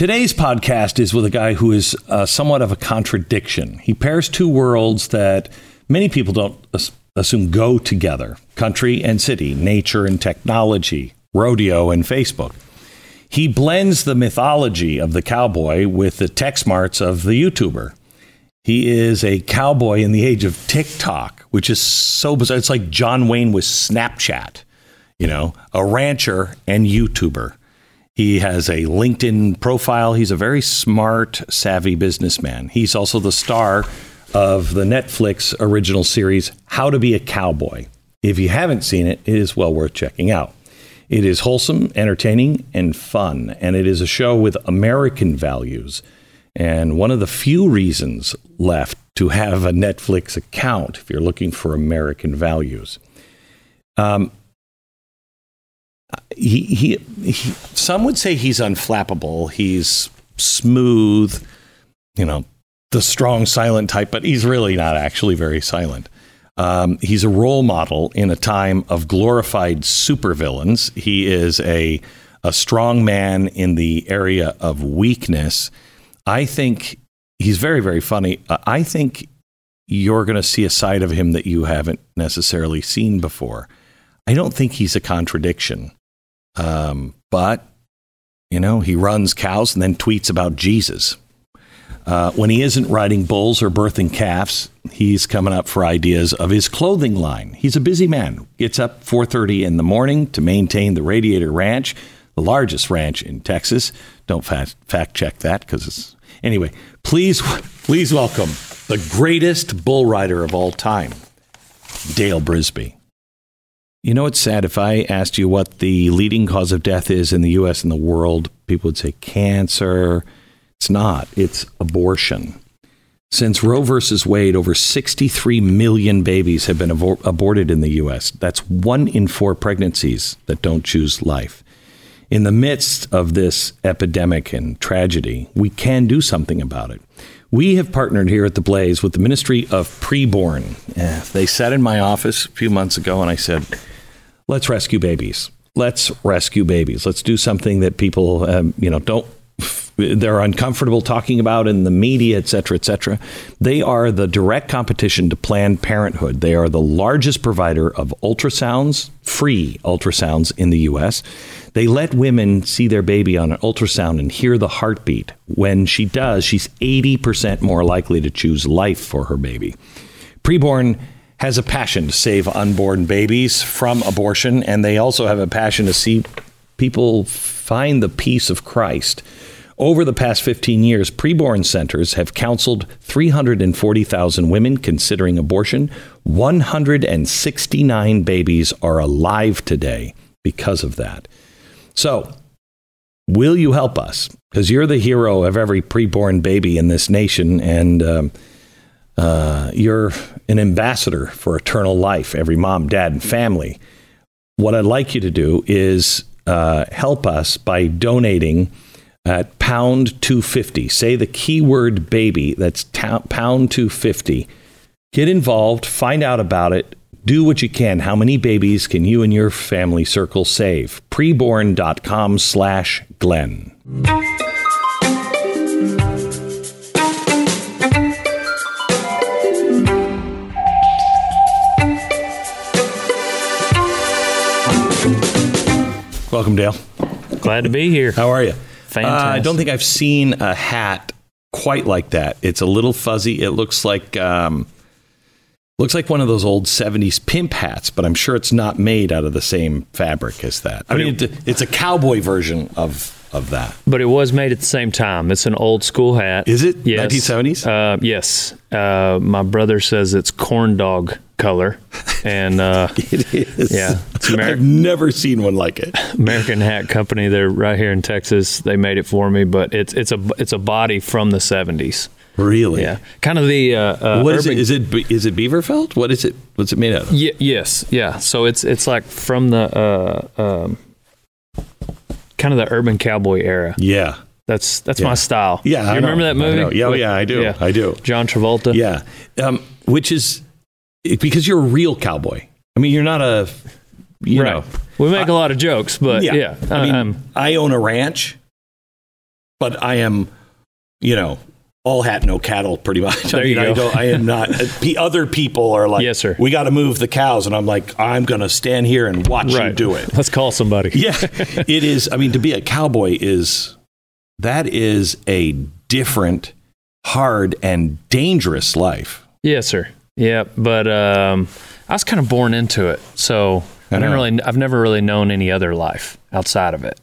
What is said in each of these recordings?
Today's podcast is with a guy who is uh, somewhat of a contradiction. He pairs two worlds that many people don't as- assume go together country and city, nature and technology, rodeo and Facebook. He blends the mythology of the cowboy with the tech smarts of the YouTuber. He is a cowboy in the age of TikTok, which is so bizarre. It's like John Wayne with Snapchat, you know, a rancher and YouTuber. He has a LinkedIn profile. He's a very smart, savvy businessman. He's also the star of the Netflix original series, How to Be a Cowboy. If you haven't seen it, it is well worth checking out. It is wholesome, entertaining, and fun, and it is a show with American values. And one of the few reasons left to have a Netflix account if you're looking for American values. Um, he, he, he, some would say he's unflappable. He's smooth, you know, the strong, silent type, but he's really not actually very silent. Um, he's a role model in a time of glorified supervillains. He is a a strong man in the area of weakness. I think he's very, very funny. Uh, I think you're going to see a side of him that you haven't necessarily seen before. I don't think he's a contradiction. Um, but, you know, he runs cows and then tweets about Jesus. Uh, when he isn't riding bulls or birthing calves, he's coming up for ideas of his clothing line. He's a busy man. Gets up 4:30 in the morning to maintain the Radiator Ranch, the largest ranch in Texas. Don't fact, fact check that because it's anyway. Please, please welcome the greatest bull rider of all time, Dale Brisby. You know, it's sad. If I asked you what the leading cause of death is in the U.S. and the world, people would say cancer. It's not. It's abortion. Since Roe versus Wade, over 63 million babies have been abor- aborted in the U.S. That's one in four pregnancies that don't choose life. In the midst of this epidemic and tragedy, we can do something about it. We have partnered here at the Blaze with the Ministry of Preborn. They sat in my office a few months ago, and I said, "Let's rescue babies. Let's rescue babies. Let's do something that people, um, you know, don't they're uncomfortable talking about in the media, et cetera, et cetera. They are the direct competition to Planned Parenthood. They are the largest provider of ultrasounds, free ultrasounds in the U.S. They let women see their baby on an ultrasound and hear the heartbeat. When she does, she's 80% more likely to choose life for her baby. Preborn has a passion to save unborn babies from abortion, and they also have a passion to see people find the peace of Christ. Over the past 15 years, preborn centers have counseled 340,000 women considering abortion. 169 babies are alive today because of that. So, will you help us? Because you're the hero of every preborn baby in this nation, and um, uh, you're an ambassador for eternal life, every mom, dad, and family. What I'd like you to do is uh, help us by donating at pound 250. Say the keyword baby, that's ta- pound 250. Get involved, find out about it, do what you can. How many babies can you and your family circle save? Preborn.com slash Glenn. Welcome, Dale. Glad to be here. How are you? Fantastic. Uh, I don't think I've seen a hat quite like that. It's a little fuzzy. It looks like um, looks like one of those old '70s pimp hats, but I'm sure it's not made out of the same fabric as that. I mean, it, it's a cowboy version of of that. But it was made at the same time. It's an old school hat. Is it Yes. 1970s? Uh, yes. Uh, my brother says it's corn dog color, and uh, It is. Yeah, it's Ameri- I've never seen one like it. American Hat Company. They're right here in Texas. They made it for me, but it's it's a it's a body from the '70s. Really? Yeah, kind of the uh, uh, What is urban- it? Is it is it beaver felt? What is it? What's it made out of? Ye- yes, yeah. So it's it's like from the uh, um, kind of the urban cowboy era. Yeah. That's that's Yeah. my style. Yeah, I you remember that movie? Yeah, oh, With- yeah, I do. Yeah. I do. John Travolta. Yeah. Um, which is because you're a real cowboy. I mean, you're not a, you right. know. we make a lot of jokes, but yeah, I mean, um, I own a ranch. but I am, you know, all hat, no cattle, pretty much. There I mean, you I go. don't. I am not. the other people are like, Yes, sir. We got to move the cows, and I'm like, I'm going to stand here and watch you do it. Let's call somebody. Yeah, it is. I mean, to be a cowboy is that is a different, hard, and dangerous life. Yes, sir. Yeah, but um, I was kind of born into it, so I, I didn't really i've never really known any other life outside of it,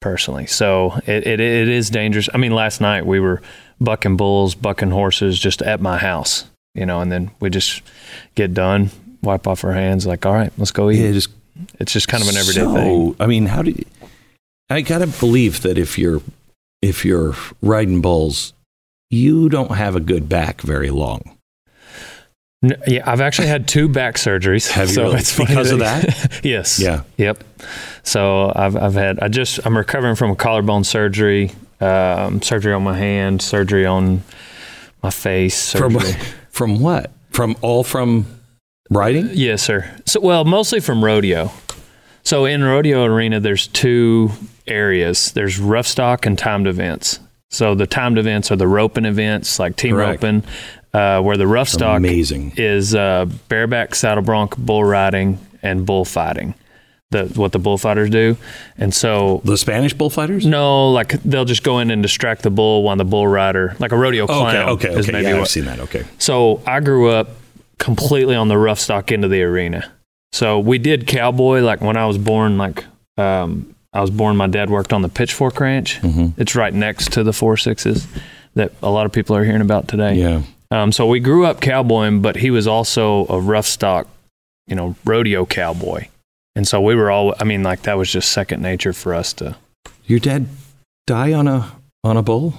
personally. So it, it it is dangerous. I mean, last night we were bucking bulls, bucking horses, just at my house, you know, and then we just get done, wipe off our hands, like, all right, let's go eat. Yeah, just it's just kind of an everyday so, thing. I mean, how do you, I gotta believe that if you're if you're riding bulls, you don't have a good back very long. N- Yeah, I've actually had two back surgeries. Have you so really? it's Because of that? yes. Yeah. Yep. So I've I've had I just I'm recovering from a collarbone surgery, um, surgery on my hand, surgery on my face, From surgery. from what? From all from riding? yes, sir. So well, mostly from rodeo. So in rodeo arena, there's two areas. There's rough stock and timed events. So the timed events are the roping events, like team Correct. roping, uh, where the rough stock Amazing. is uh, bareback saddle bronc bull riding and bullfighting. The what the bullfighters do, and so The Spanish bullfighters? no, like they'll just go in and distract the bull while the bull rider, like a rodeo Okay, clown, okay, okay. maybe Yeah, I've what. seen that. Okay. So I grew up completely on the rough stock end of the arena. So we did cowboy like when I was born. Like um, I was born, my dad worked on the Pitchfork Ranch. Mhm. It's right next to the Four Sixes that a lot of people are hearing about today. Yeah. Um, so we grew up cowboying, but he was also a rough stock, you know, rodeo cowboy. And so we were all, I mean, like that was just second nature for us to. Your dad die on a on a bull?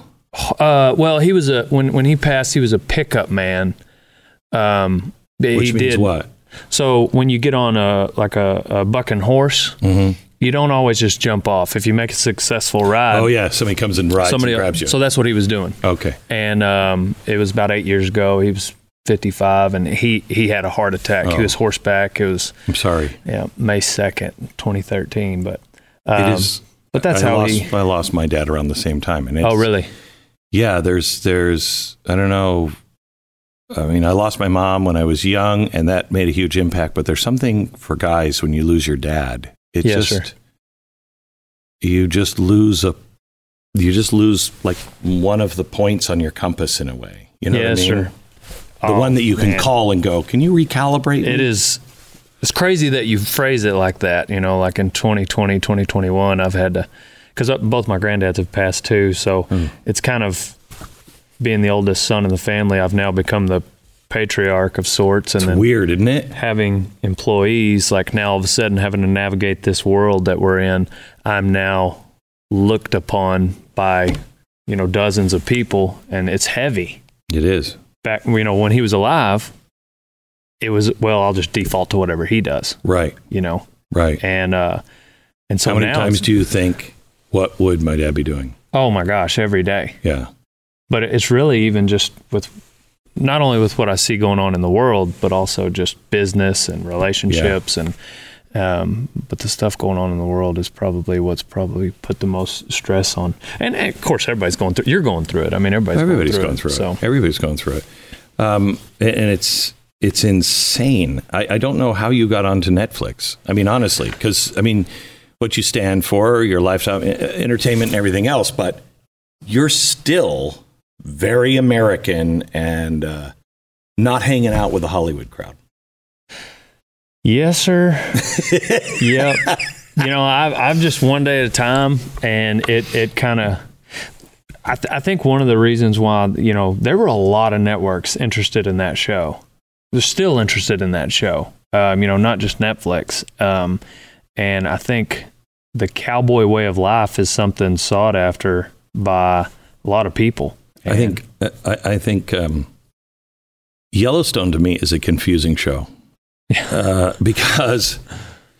Uh, well, he was a, when, when he passed, he was a pickup man. Um, Which he means did. what? So when you get on a, like a, a bucking horse, Mm-hmm. you don't always just jump off. If you make a successful ride, Oh yeah, somebody comes and rides somebody, and grabs you. so that's what he was doing. okay. and um, it was about eight years ago. He was 55, and he he had a heart attack. Oh. He was horseback. It was I'm sorry. yeah May 2nd, 2013. But um, it is but that's I how lost, he. I lost my dad around the same time and it's, Oh really? Yeah, there's there's I don't know I mean, I lost my mom when I was young and that made a huge impact, but there's something for guys when you lose your dad. It Yeah, just sure. you just lose a you just lose like one of the points on your compass in a way. You know yeah, what I mean? sure. The Oh, one that you can man. call and go, "Can you recalibrate?" It me?" is. It's crazy that you phrase it like that. You know, like in 2020, 2021, I've had to, because both my granddads have passed too. So Hmm. it's kind of being the oldest son in the family. I've now become the patriarch of sorts, and It's weird, isn't it? having employees like now all of a sudden having to navigate this world that we're in i'm now looked upon by you know dozens of people and it's heavy It is. Back you know when he was alive it was well i'll just default to whatever he does Right. you know Right. and uh and so How many times do you think what would my dad be doing? oh my gosh every day Yeah. but it's really even just with not only with what I see going on in the world, but also just business and relationships and um, but the stuff going on in the world is probably what's probably put the most stress on. And, and of course, everybody's going through. You're going through it. I mean, everybody's, Everybody's going going through, through it. So Everybody's going through it. Um, and it's it's insane. I, I don't know how you got onto Netflix. I mean, honestly, because I mean, what you stand for, your lifestyle, e- entertainment, and everything else, but you're still very American and uh, not hanging out with the Hollywood crowd. Yes, sir. yep. You know, I've I've just one day at a time, and it it kind of. I, th- I think one of the reasons why you know there were a lot of networks interested in that show. They're still interested in that show. Um, you know, not just Netflix. Um, and I think the cowboy way of life is something sought after by a lot of people. I think I, I think um, Yellowstone to me is a confusing show uh, because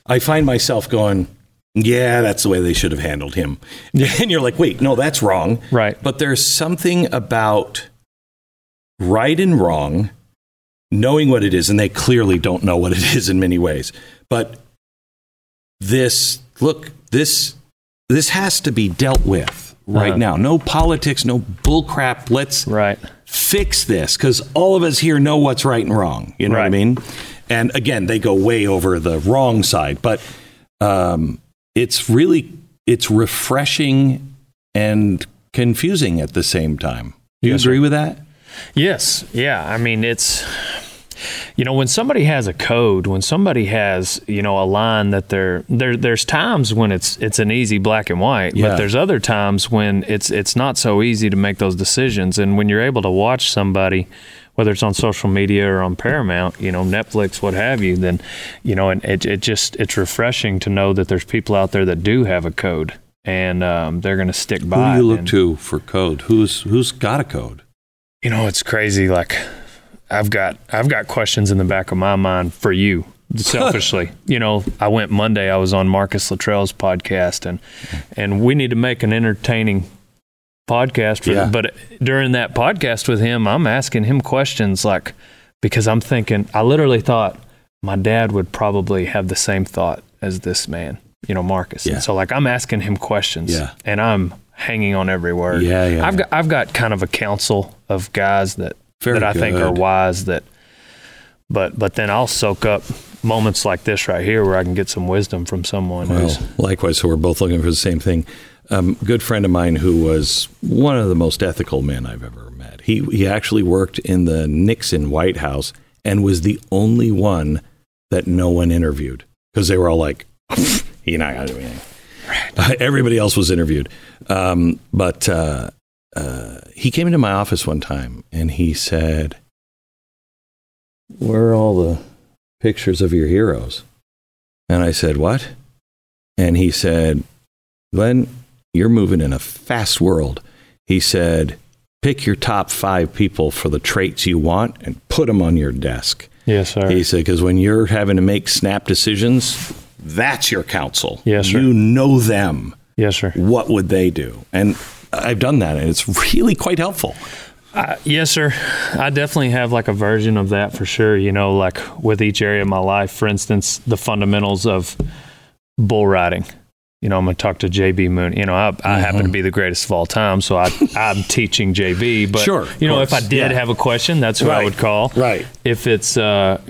I find myself going, "Yeah, that's the way they should have handled him," and you're like, "Wait, no, that's wrong." right. But there's something about right and wrong, knowing what it is, and they clearly don't know what it is in many ways. But this, look, this, this has to be dealt with right Uh-huh. now. No politics, no bullcrap. Let's Right. fix this because all of us here know what's right and wrong. You know what I mean? And again, they go way over the wrong side, but um, it's really it's refreshing and confusing at the same time. Do you Yes, agree with that? Yes. Yeah. I mean, it's, you know, when somebody has a code, when somebody has, you know, a line that they're there, there's times when it's, it's an easy black and white, Yeah. but there's other times when it's, it's not so easy to make those decisions. And when you're able to watch somebody, whether it's on social media or on Paramount, you know, Netflix, what have you, then, you know, and it, it just, it's refreshing to know that there's people out there that do have a code and um, they're going to stick by. It. Who do you look to for code? Who's who's got a code? you know it's crazy like i've got i've got questions in the back of my mind for you selfishly you know i went monday i was on marcus luttrell's podcast and and we need to make an entertaining podcast for Yeah. but during that podcast with him i'm asking him questions like because i'm thinking i literally thought my dad would probably have the same thought as this man you know marcus Yeah. and so like i'm asking him questions Yeah. and i'm hanging on every word Yeah, yeah, i've got i've got kind of a council of guys that Very that i think are wise that but but then i'll soak up moments like this right here where i can get some wisdom from someone Well, likewise, so we're both looking for the same thing. Um, good friend of mine who was one of the most ethical men I've ever met. He he actually worked in the Nixon White House and was the only one that no one interviewed because they were all like, "You're not gonna do anything." Uh, everybody else was interviewed, um, but uh, uh, he came into my office one time and he said, "Where are all the pictures of your heroes?" And I said, What? And he said, Glenn, you're moving in a fast world. He said, Pick your top five people for the traits you want and put them on your desk. yes sir He said, Because when you're having to make snap decisions, that's your counsel. Yes, sir. You know them. yes sir What would they do? And I've done that, and it's really quite helpful. Uh, yes, sir. I definitely have like a version of that for sure. You know, like with each area of my life, for instance, the fundamentals of bull riding. You know, I'm going to talk to JB Mauney. You know, I, I happen to be the greatest of all time, so I, I'm teaching JB. But, Sure, you know, if I did yeah. have a question, that's who I would call. right. If it's, uh,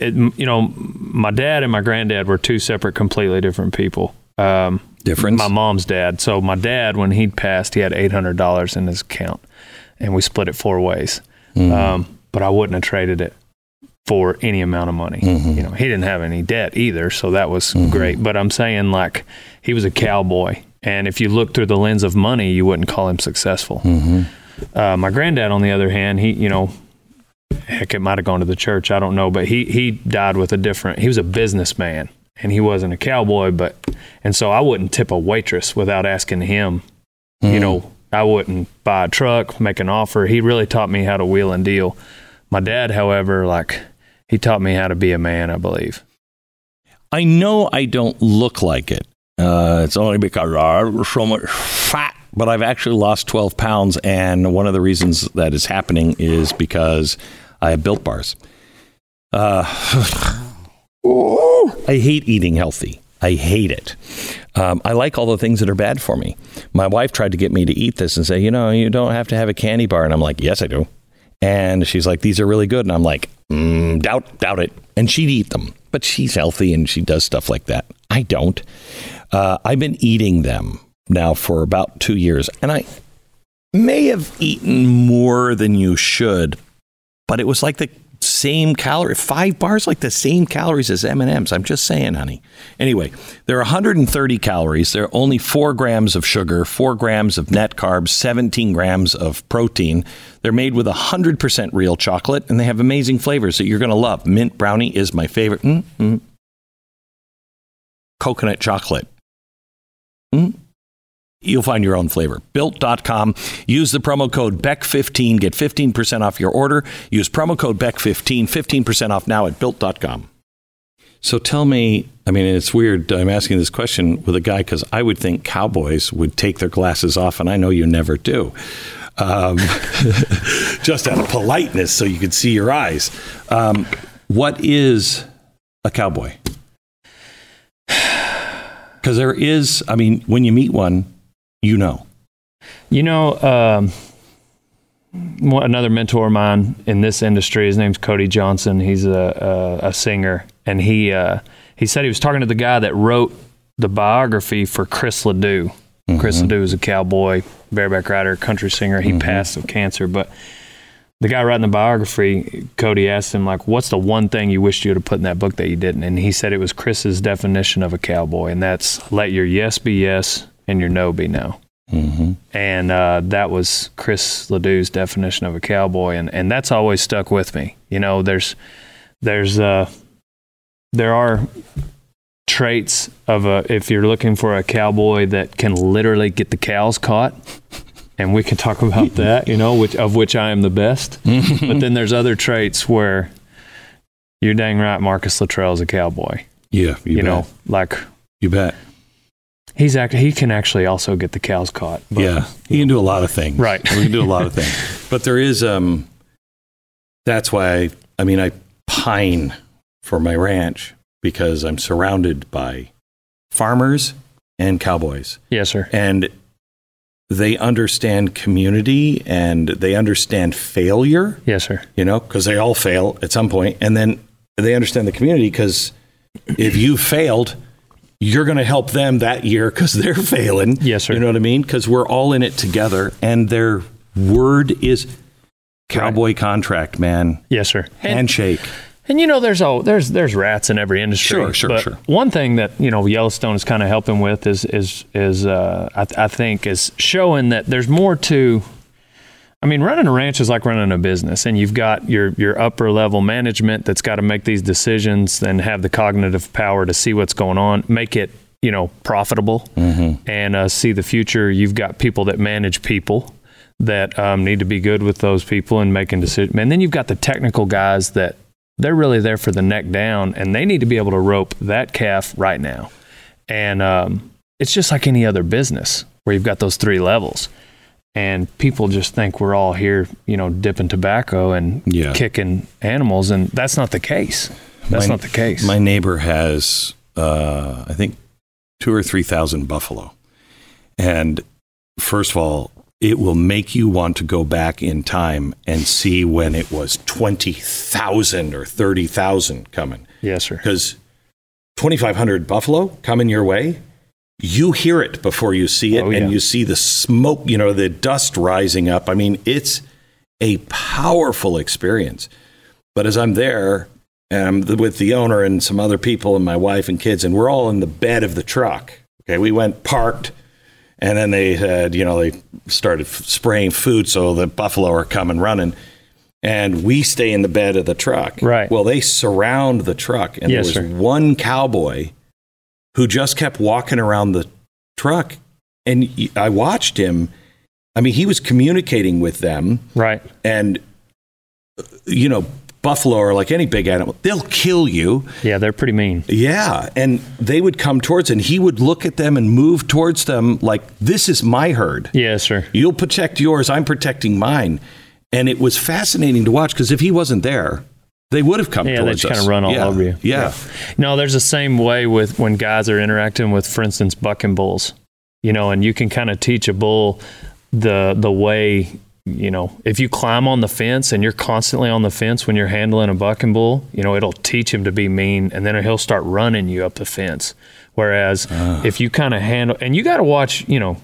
it, you know, my dad and my granddad were two separate, completely different people. Um, Difference? my mom's dad. So my dad, when he passed, he had eight hundred dollars in his account, and we split it four ways. Mm-hmm. Um, but I wouldn't have traded it for any amount of money. Mm-hmm. You know, he didn't have any debt either, so that was great. But I'm saying like he was a cowboy, and if you look through the lens of money, you wouldn't call him successful. Mm-hmm. Uh, my granddad, on the other hand, he you know. Heck, it might have gone to the church. I don't know, but he he died with a different. He was a businessman, and he wasn't a cowboy. But and so I wouldn't tip a waitress without asking him. You know, I wouldn't buy a truck, make an offer. He really taught me how to wheel and deal. My dad, however, like he taught me how to be a man. I believe. I know I don't look like it. Uh, it's only because I'm so much fat, but I've actually lost 12 pounds. And one of the reasons that is happening is because I have built bars. Uh, I hate eating healthy. I hate it. Um, I like all the things that are bad for me. My wife tried to get me to eat this and say, you know, you don't have to have a candy bar. And I'm like, yes, I do. And she's like, these are really good. And I'm like, mm, doubt, doubt it. And she'd eat them, but she's healthy and she does stuff like that. I don't. Uh, I've been eating them now for about two years, and I may have eaten more than you should, but it was like the same calorie. Five bars, like the same calories as M and M's. I'm just saying, honey. Anyway, there are 130 calories. There are only four grams of sugar, four grams of net carbs, 17 grams of protein. They're made with 100% real chocolate, and they have amazing flavors that you're going to love. Mint brownie is my favorite. Mm, mm. Coconut chocolate. Mm. You'll find your own flavor. Built.com. Use the promo code BECK15. Get 15% off your order. Use promo code BECK15. 15% off now at built.com. So tell me, I mean, it's weird. I'm asking this question with a guy because I would think cowboys would take their glasses off, and I know you never do. Um, just out of politeness so you could see your eyes. Um, what is a cowboy? Because there is, I mean, when you meet one, you know. You know, um, another mentor of mine in this industry. His name's Cody Johnson. He's a a, a singer, and he uh, he said he was talking to the guy that wrote the biography for Chris Ledoux. Chris Ledoux is a cowboy, bareback rider, country singer. He passed of cancer, but the guy writing the biography, Cody asked him like, "What's the one thing you wished you would have put in that book that you didn't?" And he said it was Chris's definition of a cowboy, and that's let your yes be yes and your no be no Mm-hmm. and uh, that was Chris Ledoux's definition of a cowboy, and and that's always stuck with me. You know, there's there's uh there are traits of a if you're looking for a cowboy that can literally get the cows caught. And we can talk about that, you know, which of which I am the best. but then there's other traits where you're dang right, Marcus Luttrell is a cowboy. Yeah, you, You, bet. know, like you bet. He's act- he can actually also get the cows caught. but- yeah, he can do a lot of things. Right. we can do a lot of things. But there is um, that's why I, I mean I pine for my ranch because I'm surrounded by farmers and cowboys, Yes, sir. and they understand community and they understand failure. Yes, sir. you know, because they all fail at some point, and then they understand the community because if you failed, you're going to help them that year because they're failing. Yes, sir. You know what I mean? Because we're all in it together, and their word is cowboy contract, man. Yes, sir. And, Handshake. and you know, there's all there's there's rats in every industry. Sure, sure, but sure. One thing that you know Yellowstone is kind of helping with is is is uh, I, I think is showing that there's more to. I mean, running a ranch is like running a business, and you've got your your upper level management that's got to make these decisions and have the cognitive power to see what's going on, make it you know profitable, and uh, see the future. You've got people that manage people that um, need to be good with those people and making decisions, and then you've got the technical guys that they're really there for the neck down, and they need to be able to rope that calf right now. And um, it's just like any other business where you've got those three levels. And people just think we're all here, you know, dipping tobacco and Yeah. kicking animals, and that's not the case. That's My- not the case. My neighbor has, uh, I think, two or three thousand buffalo, and first of all, it will make you want to go back in time and see when it was twenty thousand or thirty thousand coming. yes, sir. because 2500 buffalo coming your way you hear it before you see it Oh, yeah. and you see the smoke you know the dust rising up i mean it's a powerful experience but as i'm there um, and i'm with the owner and some other people and my wife and kids and we're all in the bed of the truck okay we went parked and then they had you know they started f- spraying food so the buffalo are coming running and we stay in the bed of the truck. Right. Well, they surround the truck, and Yes, there was sir. one cowboy who just kept walking around the truck, and I watched him. I mean, he was communicating with them, Right. and you know, buffalo are like any big animal; they'll kill you. Yeah, they're pretty mean. Yeah, and they would come towards, and he would look at them and move towards them like, "This is my herd." Yes, sir. You'll protect yours. I'm protecting mine. And it was fascinating to watch because if he wasn't there, they would have come Yeah, they towards just us. kind of run all Yeah. over you. Yeah. No, there's the same way with when guys are interacting with, for instance, bucking bulls. You know, and you can kind of teach a bull the the way. You know, if you climb on the fence and you're constantly on the fence when you're handling a bucking bull, you know it'll teach him to be mean, and then he'll start running you up the fence. Whereas Ah. if you kind of handle, and you got to watch, you know,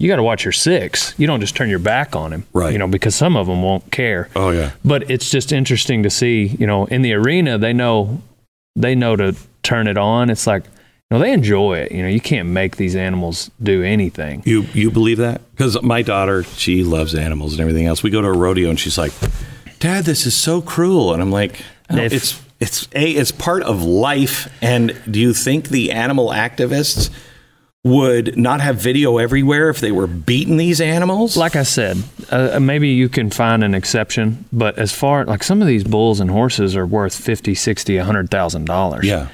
you got to watch your six. You don't just turn your back on him, Right. You know, because some of them won't care Oh yeah. but it's just interesting to see you know in the arena they know they know to turn it on it's like you know they enjoy it you know you can't make these animals do anything You you believe that? Because my daughter, she loves animals and everything else. We go to a rodeo and she's like, "Dad, this is so cruel," and I'm like, "No, If- "It's it's a it's part of life." And do you think the animal activists would not have video everywhere if they were beating these animals? like i said uh, maybe you can find an exception but as far like some of these bulls and horses are worth 50 60 100000 dollars yeah,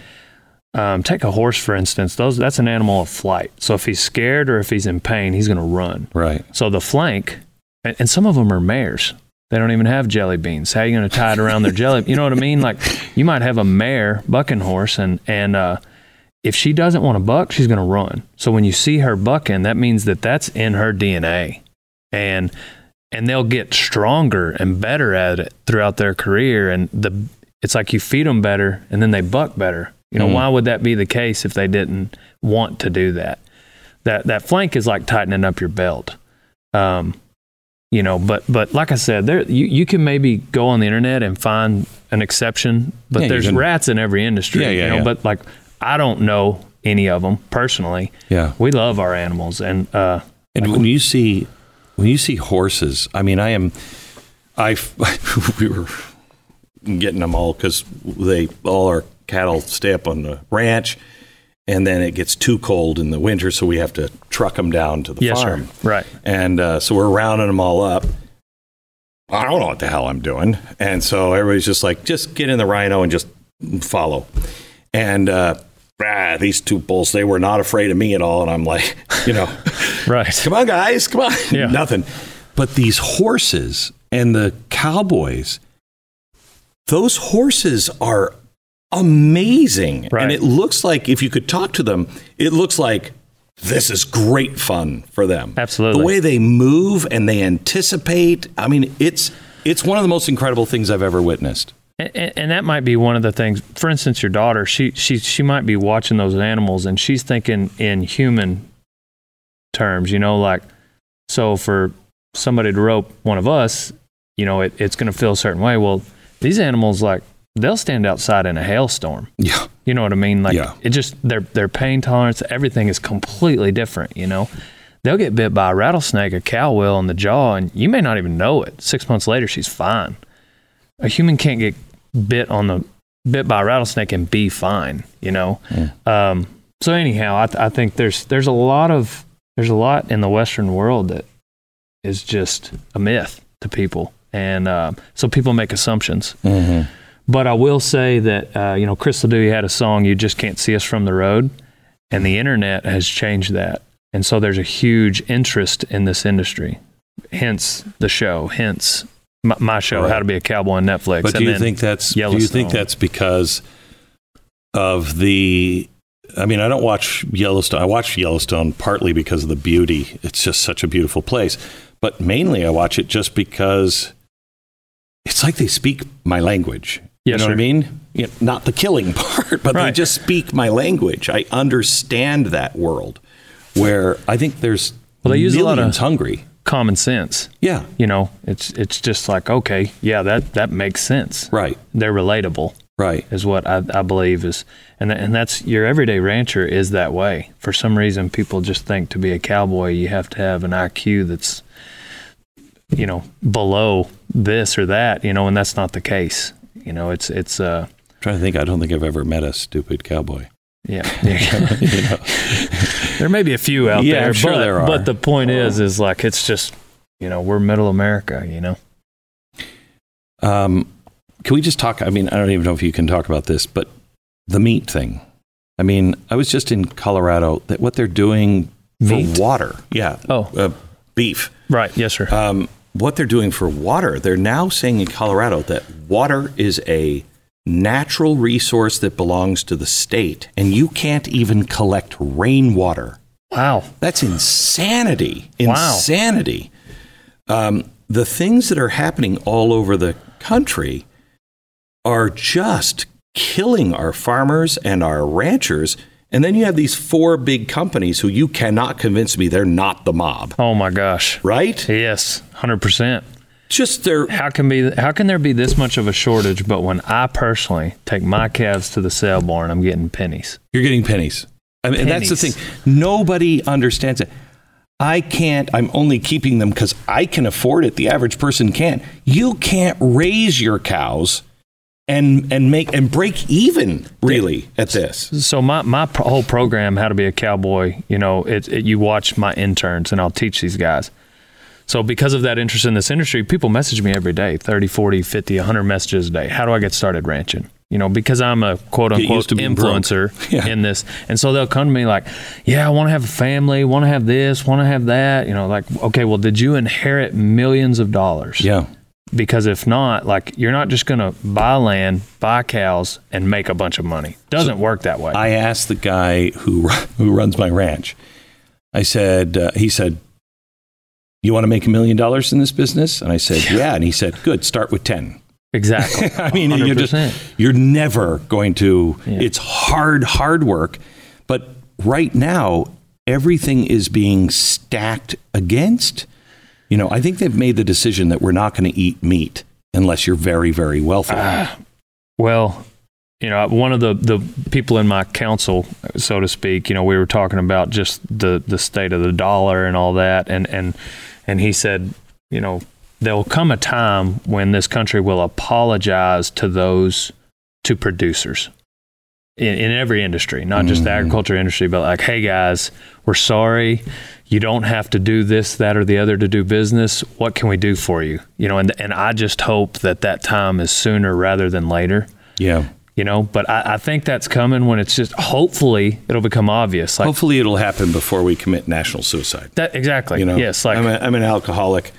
um, take a horse for instance those that's an animal of flight so if he's scared or if he's in pain he's going to run right. So the flank, and, and some of them are mares. They don't even have jelly beans. How are you going to tie it around their jelly? You know what I mean? Like you might have a mare bucking horse, and and uh, if she doesn't want to buck, she's going to run. So when you see her bucking, that means that that's in her DNA. and and they'll get stronger and better at it throughout their career. And the it's like you feed them better, and then they buck better. You know, Mm. why would that be the case if they didn't want to do that? That that flank is like tightening up your belt. Um, you know, but but like I said, there you, you can maybe go on the internet and find an exception, but Yeah, there's can- rats in every industry. Yeah, yeah, you know, yeah. But like I don't know any of them personally. Yeah. We love our animals, and uh, And when you see when you see horses, I mean, I am, I we were getting them all because they all our cattle stay up on the ranch, and then it gets too cold in the winter, so we have to truck them down to the yes, farm. sir, right. And uh, so we're rounding them all up. I don't know what the hell I'm doing. And so everybody's just like, just get in the rhino and just follow. And uh, ah, these two bulls, they were not afraid of me at all. And I'm like, you know, Right. come on, guys, come on. Yeah. Nothing. But these horses and the cowboys, those horses are amazing. Right. And it looks like if you could talk to them, it looks like this is great fun for them. Absolutely. The way they move and they anticipate. I mean, it's it's one of the most incredible things I've ever witnessed. And, and that might be one of the things. For instance, your daughter, she she she might be watching those animals, and she's thinking in human terms. You know, like so for somebody to rope one of us, you know, it, it's going to feel a certain way. Well, these animals, like they'll stand outside in a hailstorm. Yeah. You know what I mean? Like Yeah. it just their their pain tolerance, everything is completely different. You know, they'll get bit by a rattlesnake, a cow will in the jaw, and you may not even know it. Six months later, she's fine. A human can't get bit on the bit by a rattlesnake and be fine. You know. Um, so anyhow, I, th- I think there's there's a lot of there's a lot in the Western world that is just a myth to people, and uh, so people make assumptions. Mm-hmm. But I will say that uh, you know Chris Ledoux had a song "You Just Can't See Us from the Road," and the internet has changed that, and so there's a huge interest in this industry. Hence the show. Hence my, my show, Right. How to Be a Cowboy on Netflix. But do you think that's do you think that's because of the I mean, I don't watch Yellowstone. I watch Yellowstone partly because of the beauty. It's just such a beautiful place. But mainly I watch it just because it's like they speak my language. Yes, you know what I mean? You know, not the killing part, but they just speak my language. I understand that world where I think there's Well, they use a lot of- hungry. Common sense? Yeah, You know, it's it's just like okay, yeah, that that makes sense. right, They're relatable. right. is what I, I believe is, and and that's your everyday rancher is that way. For some reason, people just think to be a cowboy, you have to have an IQ that's, you know, below this or that, you know, and that's not the case. You know, it's it's uh, I'm trying to think. I don't think I've ever met a stupid cowboy. Yeah. yeah. You know? there may be a few out Yeah, there, I'm sure but, there are. but the point is, is like it's just, you know, we're middle America, you know. Um, can we just talk? I mean, I don't even know if you can talk about this, but the meat thing. I mean, I was just in Colorado. That what they're doing Meat? for water. Yeah. Oh. uh, beef. Right. Yes, sir. Um, what they're doing for water. They're now saying in Colorado that water is a natural resource that belongs to the state, and you can't even collect rainwater. wow. That's insanity. Wow. Insanity. Um, the things that are happening all over the country are just killing our farmers and our ranchers. And then you have these four big companies who you cannot convince me they're not the mob, Oh my gosh. right? Yes, hundred percent. Just they're how can be how can there be this much of a shortage but when i personally take my calves to the sale barn i'm getting pennies you're getting pennies. I mean, and that's the thing. Nobody understands it. I can't. I'm only keeping them because I can afford it. The average person can't. You can't raise your cows and and make and break even really at this. so my, my pro- whole program how to be a cowboy you know it, it you watch my interns and i'll teach these guys so because of that interest in this industry people message me every day 30 40 50 100 messages a day how do i get started ranching you know because i'm a quote unquote used to being broke. influencer Yeah. in this and so they'll come to me like yeah i want to have a family want to have this want to have that you know like okay well did you inherit millions of dollars Yeah. because if not like you're not just going to buy land buy cows and make a bunch of money doesn't work that way I asked the guy who who runs my ranch. I said, uh, he said, You want to make a million dollars in this business? And I said, Yeah. And he said, Good, start with 10. Exactly. I mean, you're just, you're never going to. Yeah. It's hard, hard work, but right now everything is being stacked against. You know, I think they've made the decision that we're not going to eat meat unless you're very, very wealthy. Ah. Well, you know, one of the, the people in my council, so to speak, you know, we were talking about just the, the state of the dollar and all that. And, and, and he said, you know, there'll come a time when this country will apologize to those, to producers in, in every industry, not just the Mhm. agriculture industry, but like, hey guys, we're sorry. You don't have to do this, that, or the other to do business. What can we do for you? You know, and and I just hope that that time is sooner rather than later. yeah. You know, but I, I think that's coming when it's just hopefully it'll become obvious. Like Hopefully, it'll happen before we commit national suicide. that exactly. You know, yes, like I'm, a, I'm an alcoholic.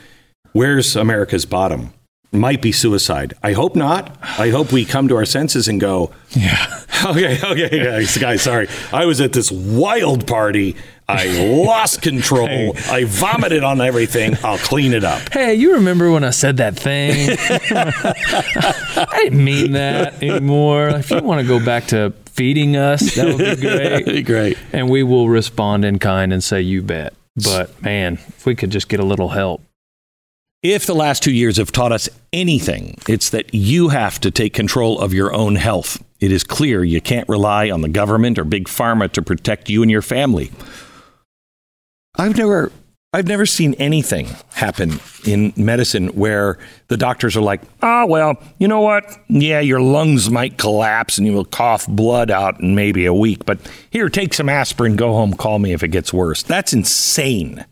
Where's America's bottom? Might be suicide. I hope not. I hope we come to our senses and go, yeah. okay, okay, guys, guys, sorry. I was at this wild party. I lost control. I vomited on everything. I'll clean it up. Hey, you remember when I said that thing? I didn't mean that anymore. If you want to go back to feeding us, that would be great. be Great. and we will respond in kind and say you bet but man if we could just get a little help If the last two years have taught us anything, it's that you have to take control of your own health. It is clear you can't rely on the government or big pharma to protect you and your family. I've never I've never seen anything happen in medicine where the doctors are like, "Ah, well, you know what? Yeah, your lungs might collapse and you will cough blood out in maybe a week, but here, take some aspirin, go home, call me if it gets worse." That's insane.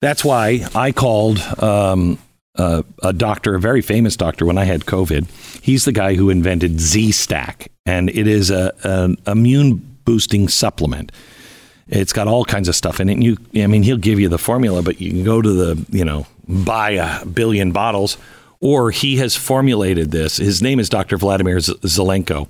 That's why I called um, a, a doctor, a very famous doctor, when I had COVID. He's the guy who invented Z Stack, and it is a, an immune boosting supplement. It's got all kinds of stuff in it. And you, I mean, he'll give you the formula, but you can go to the, you know, buy a billion bottles, or he has formulated this. His name is Dr. Vladimir Zelenko.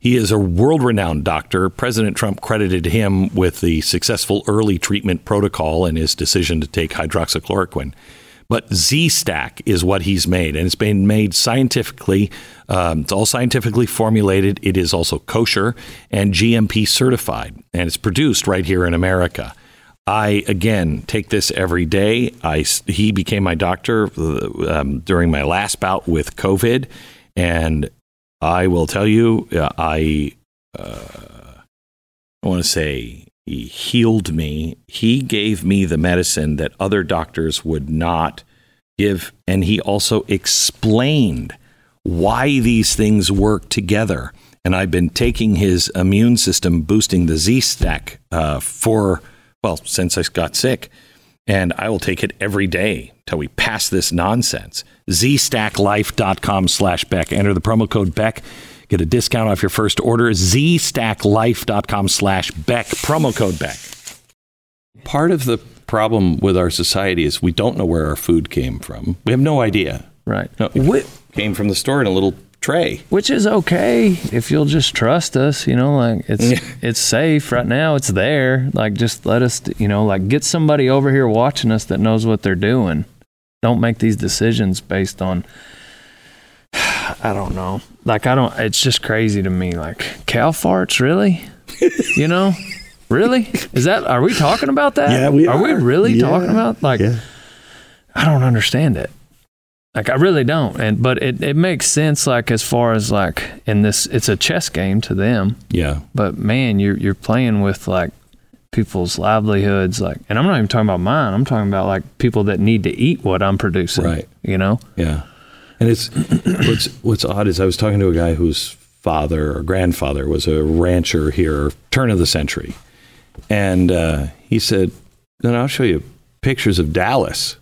He is a world renowned doctor. President Trump credited him with the successful early treatment protocol and his decision to take hydroxychloroquine. But Z Stack is what he's made, and it's been made scientifically. Um, it's all scientifically formulated. It is also kosher and GMP certified, and it's produced right here in America. I again take this every day. I he became my doctor uh, um, during my last bout with COVID, and I will tell you, uh, I uh, I want to say he healed me. He gave me the medicine that other doctors would not give, and he also explained why these things work together. And I've been taking his immune system, boosting the Z stack uh, for well since I got sick, and I will take it every day till we pass this nonsense. ZStackLife.com slash Beck. Enter the promo code Beck. Get a discount off your first order. ZStackLife.com slash Beck. Promo code Beck. Part of the problem with our society is we don't know where our food came from. We have no idea. right No, it came from the store in a little tray. which is okay if you'll just trust us you know like it's it's safe right now it's there like just let us you know like get somebody over here watching us that knows what they're doing don't make these decisions based on i don't know like i don't it's just crazy to me like cow farts really you know really is that are we talking about that Yeah, we are are we really Yeah. talking about like Yeah. I don't understand it. Like I really don't. And but it, it makes sense like as far as like in this it's a chess game to them. Yeah. But man, you're you're playing with like people's livelihoods like and I'm not even talking about mine. I'm talking about like people that need to eat what I'm producing. Right. You know? Yeah. And it's what's what's odd is I was talking to a guy whose father or grandfather was a rancher here, turn of the century, and uh, he said, "Then I'll show you pictures of Dallas.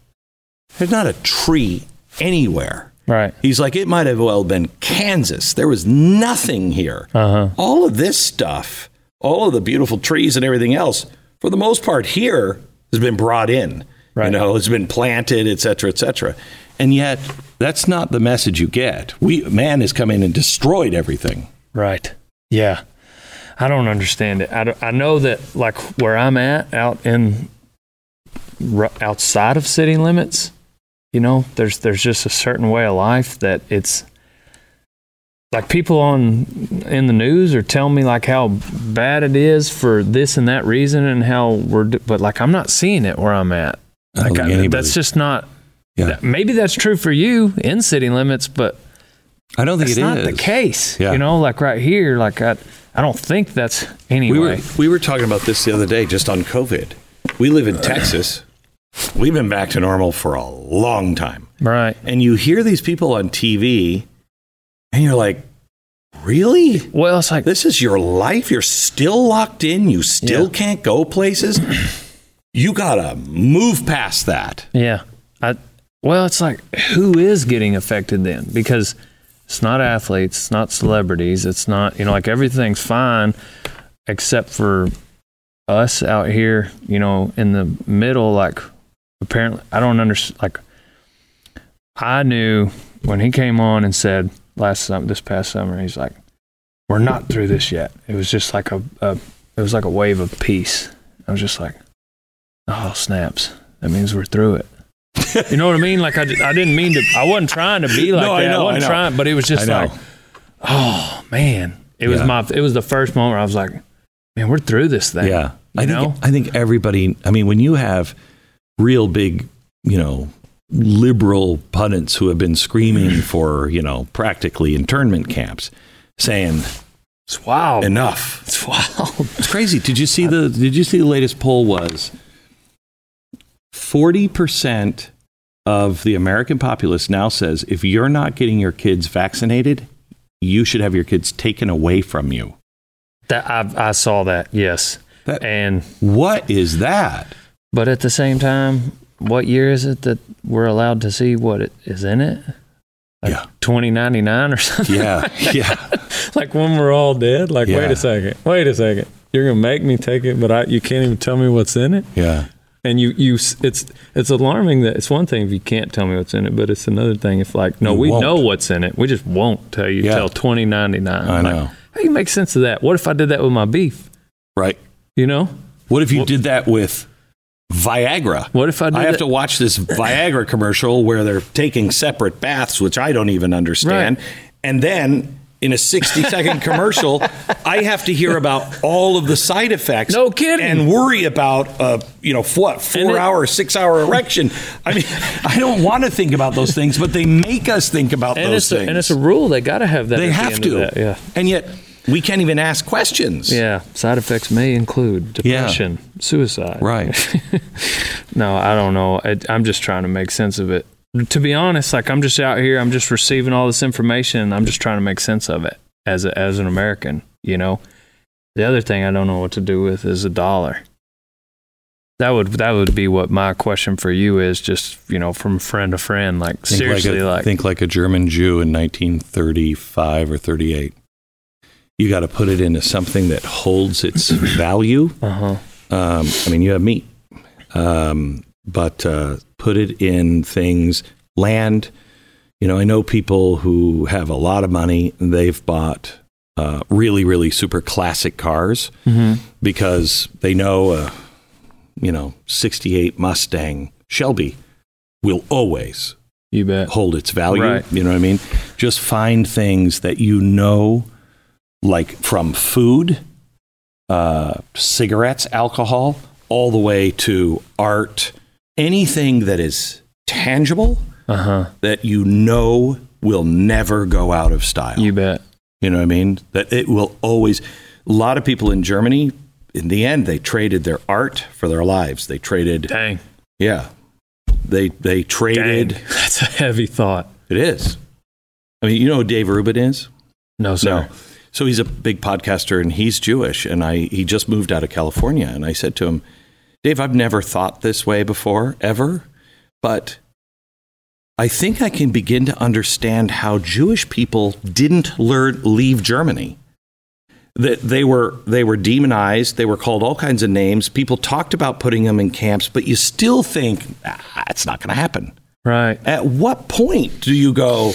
There's not a tree anywhere." Right. He's like, "It might have well been Kansas. There was nothing here. Uh-huh. All of this stuff, all of the beautiful trees and everything else, for the most part, here has been brought in." You know, it's been planted, et cetera, et cetera. And yet, that's not the message you get. We man has come in and destroyed everything. Right. Yeah. I don't understand it. I, I know that like where I'm at out in r- outside of city limits, you know, there's there's just a certain way of life that it's like people on in the news are telling me like how bad it is for this and that reason and how we're but like I'm not seeing it where I'm at. Like I- that's just not. Yeah. Maybe that's true for you in city limits, but I don't think that's it not is. the case. Yeah. You know, like right here, like I, I don't think that's anyway. We were we were talking about this the other day, just on COVID. We live in Texas. We've been back to normal for a long time, right. and you hear these people on TV, and you're like, "Really? Well, it's like This is your life? You're still locked in? You still Yeah. can't go places? You gotta move past that." Yeah. I well, it's like who is getting affected then? Because it's not athletes, it's not celebrities, it's not, you know, like everything's fine except for us out here, you know, in the middle like apparently I don't understand like I knew when he came on and said last summer this past summer he's like we're not through this yet. It was just like a, a it was like a wave of peace. I was just like oh snaps. That means we're through it. You know what I mean? Like I, I didn't mean to. I wasn't trying to be like No, that. I, know, wasn't I know. trying, but it was just like, oh man, it was Yeah. my. It was the first moment where I was like, man, we're through this thing. Yeah. I You think know? I think everybody I mean when you have real big, you know, liberal pundits who have been screaming for, you know, practically internment camps saying It's wild. enough. it's wild. It's crazy. Did you see the did you see the latest poll was 40% of the American populace now says if you're not getting your kids vaccinated, you should have your kids taken away from you. That I, I saw that. Yes, That- and What is that? but at the same time, what year is it that we're allowed to see what it is in it? Like Yeah. 2099 or something. Yeah. Yeah. like when we're all dead. Like, wait a second. Wait a second. You're gonna make me take it, but I, you can't even tell me what's in it. Yeah. And you, you, it's, it's alarming that it's one thing if you can't tell me what's in it, but it's another thing if like, no, You we won't. know what's in it. We just won't tell you Yeah. till 2099. I Like, know. how do you make sense of that? What if I did that with my beef? Right. You know, What if you did that with Viagra? what if I did I have that- to watch this Viagra commercial where they're taking separate baths, which I don't even understand. Right. And then in a 60 second commercial, I have to hear about all of the side effects. No kidding. And worry about, uh, you know, what, four it- hour, six hour erection. I mean, I don't want to think about those things, but they make us think about and those it's, a, things. and it's a rule. They got to have that. they the have end to. Yeah. And yet we can't even ask questions. Yeah. Side effects may include depression, suicide. Right. No, I don't know. I, I'm just trying to make sense of it. To be honest, like I'm just out here, I'm just receiving all this information. And I'm just trying to make sense of it as a, as an American. You know, the other thing I don't know what to do with is a dollar. That would that would be what my question for you is. Just you know, from friend to friend, like Think seriously, like, a, like think like a German Jew in 1935 or 38. You got to put it into something that holds its value. uh huh. Um, I mean, you have meat, um, but uh, put it in things, land. You know, I know people who have a lot of money. And they've bought uh, really, really super classic cars hmm because they know a, you know, 68 Mustang Shelby will always You bet. hold its value. Right. You know what I mean? Just find things that you know, like from food, uh, cigarettes, alcohol, all the way to art, anything that is tangible Uh huh. that you know will never go out of style. You bet. You know what I mean? That it will always. A lot of people in Germany, in the end, they traded their art for their lives. They traded, Dang. yeah, they they Dang. traded. That's a heavy thought. It is. I mean, you know who Dave Rubin is? No, sir. So he's a big podcaster and he's Jewish and I he just moved out of California and I said to him, "Dave, I've never thought this way before ever, but I think I can begin to understand how Jewish people didn't learn leave Germany. That they were they were demonized, they were called all kinds of names. People talked about putting them in camps, but you still think ah, it's not going to happen. Right. At what point do you go,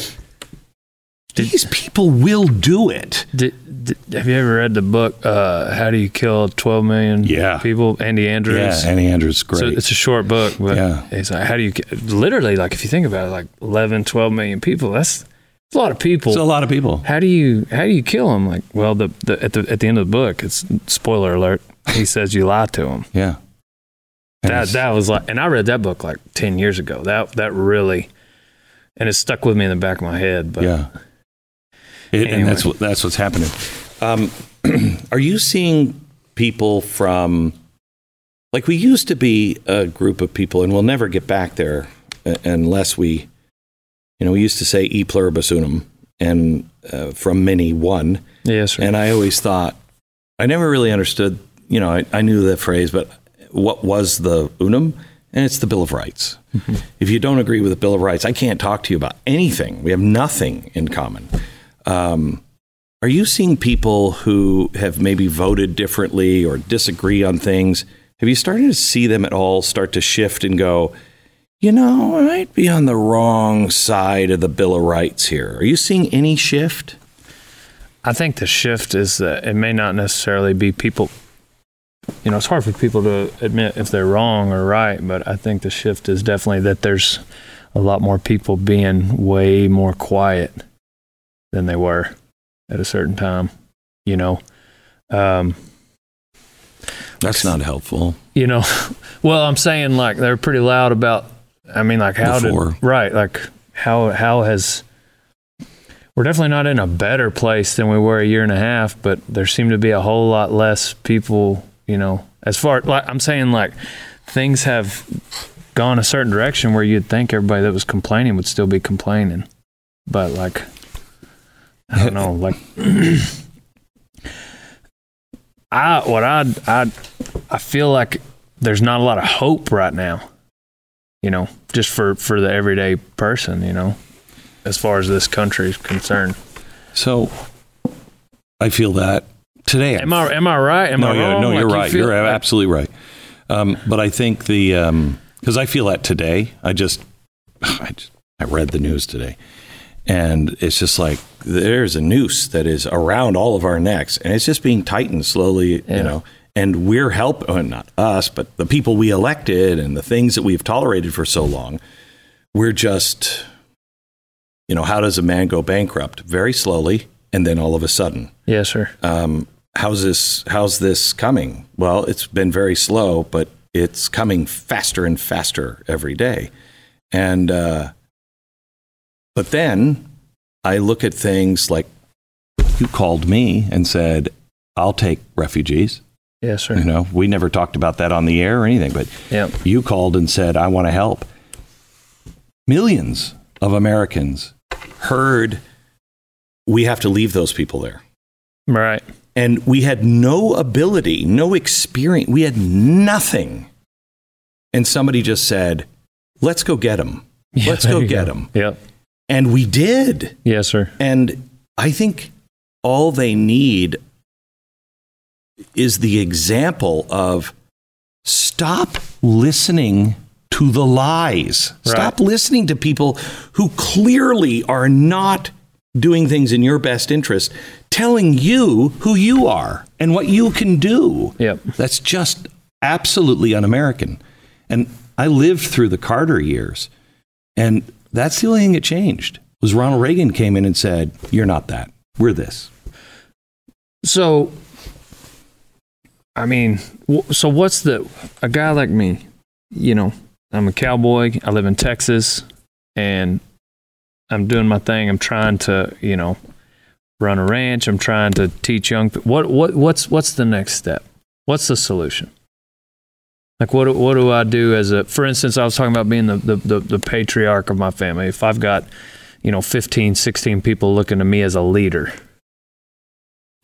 These people will do it. Did, did, have you ever read the book uh, "How Do You Kill 12 Million Yeah. People"? Andy Andrews. Yeah, Andy Andrews, is So great. it's a short book, but Yeah. it's like, how do you literally like if you think about it, like 11, 12 million people. That's, that's a lot of people. It's a lot of people. how do you how do you kill them? Like, well, the, the at the at the end of the book, it's spoiler alert. He says you lie to them. Yeah. And That that was like, and I read that book like ten years ago. That that really, and it stuck with me in the back of my head. But yeah. It, Anyway. And that's what that's what's happening. Um, are you seeing people from like we used to be a group of people, and we'll never get back there uh, unless we, you know, we used to say e pluribus unum, and uh, from many one. yes, sir. And I always thought, I never really understood, you know, I, I knew the phrase, but what was the unum? And it's the Bill of Rights. If you don't agree with the Bill of Rights, I can't talk to you about anything. We have nothing in common. Um, are you seeing people who have maybe voted differently or disagree on things? Have you started to see them at all start to shift and go, you know, I might be on the wrong side of the Bill of Rights here? Are you seeing any shift? I think the shift is that it may not necessarily be people. You know, it's hard for people to admit if they're wrong or right, but I think the shift is definitely that there's a lot more people being way more quiet than they were at a certain time. You know, um, That's not helpful. you know, well, I'm saying like they're pretty loud about. I mean, like how Before. did right? Like how how has we're definitely not in a better place than we were a year and a half, but there seem to be a whole lot less people. You know, as far like I'm saying, like things have gone a certain direction where you'd think everybody that was complaining would still be complaining, but like I don't know, like. I what I I I feel like there's not a lot of hope right now. You know, just for for the everyday person. You know, as far as this country is concerned. So I feel that today. Am I am I right? Am no, I wrong? no, Like, you're you right. feel- you're like- absolutely right. Um, but I think the because I feel that today. I just I just I read the news today, and it's just like there's a noose that is around all of our necks, and it's just being tightened slowly. Yeah. You know. And we're help, well, not us, but the people we elected and the things that we've tolerated for so long. We're just, you know, how does a man go bankrupt? Very slowly, and then all of a sudden Yes, sir. um, how's this how's this coming well it's been very slow but it's coming faster and faster every day and uh, but then i look at things like you called me and said i'll take refugees Yes, sir. you know we never talked about that on the air or anything but Yep. you called and said i want to help millions of americans heard we have to leave those people there Right. and we had no ability, no experience. We had nothing. And somebody just said, "Let's go get them. Yeah, Let's go get them." Yep. And we did. Yes, sir. And I think all they need is the example of stop listening to the lies. Right. Stop listening to people who clearly are not doing things in your best interest, telling you who you are and what you can do. Yep. That's just absolutely un American. And I lived through the Carter years, and that's the only thing that changed was Ronald Reagan came in and said, You're not that. We're this. So, I mean, so what's the a guy like me? You know, I'm a cowboy. I live in Texas, and I'm doing my thing. I'm trying to, you know, run a ranch. I'm trying to teach young. What what what's what's the next step? What's the solution? Like what do- what do I do as a? For instance, I was talking about being the the, the, the patriarch of my family. If I've got, you know, 15, 16 people looking to me as a leader,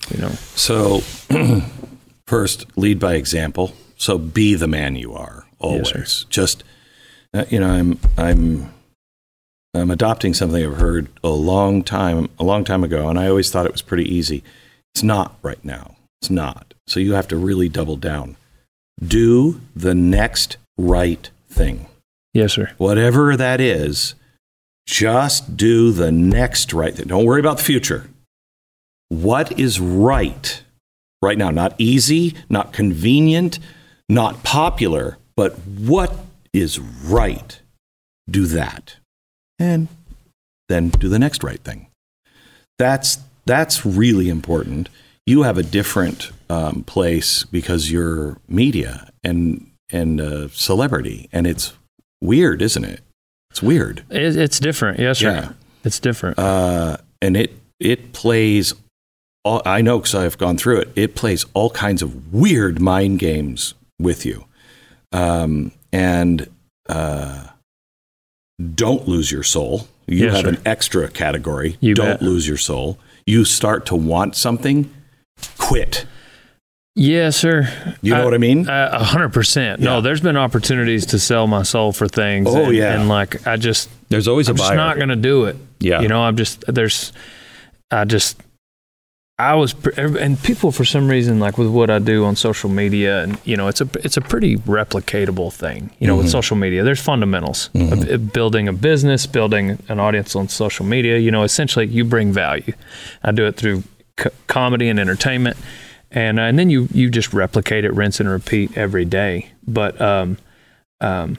you know. So, first, lead by example. So, be the man you are always. Yes, Just, uh, you know, I'm, I'm, I'm adopting something I've heard a long time, a long time ago, and I always thought it was pretty easy. It's not right now. It's not. So you have to really double down. Do the next right thing Yes, sir. whatever that is, Just do the next right thing. Don't worry about the future. What is right right now? Not easy, not convenient, not popular, but what is right? Do that. And then do the next right thing. That's that's really important. You have a different um, place because you're media and and uh, celebrity, and it's weird, isn't it? It's weird. It, it's different. Yes, sir. Yeah. It's different. Uh, and it it plays. All, I know because I've gone through it. It plays all kinds of weird mind games with you, um, and uh, don't lose your soul. You Yes, have sir. an extra category. You don't bet. lose your soul. You start to want something, quit. Yes, sir. You know I- what I mean? A hundred percent. No, there's been opportunities to sell my soul for things. Oh, and, yeah. and like I just, There's always I'm just not going to do it. Yeah. You know, I'm just there's, I just, I was, and people for some reason like with what I do on social media, and you know, it's a it's a pretty replicatable thing. You know, Mm-hmm. with social media, there's fundamentals of, of building a business, building an audience on social media. You know, essentially, you bring value. I do it through co- comedy and entertainment, and uh, and then you you just replicate it, rinse and repeat every day. But um, um,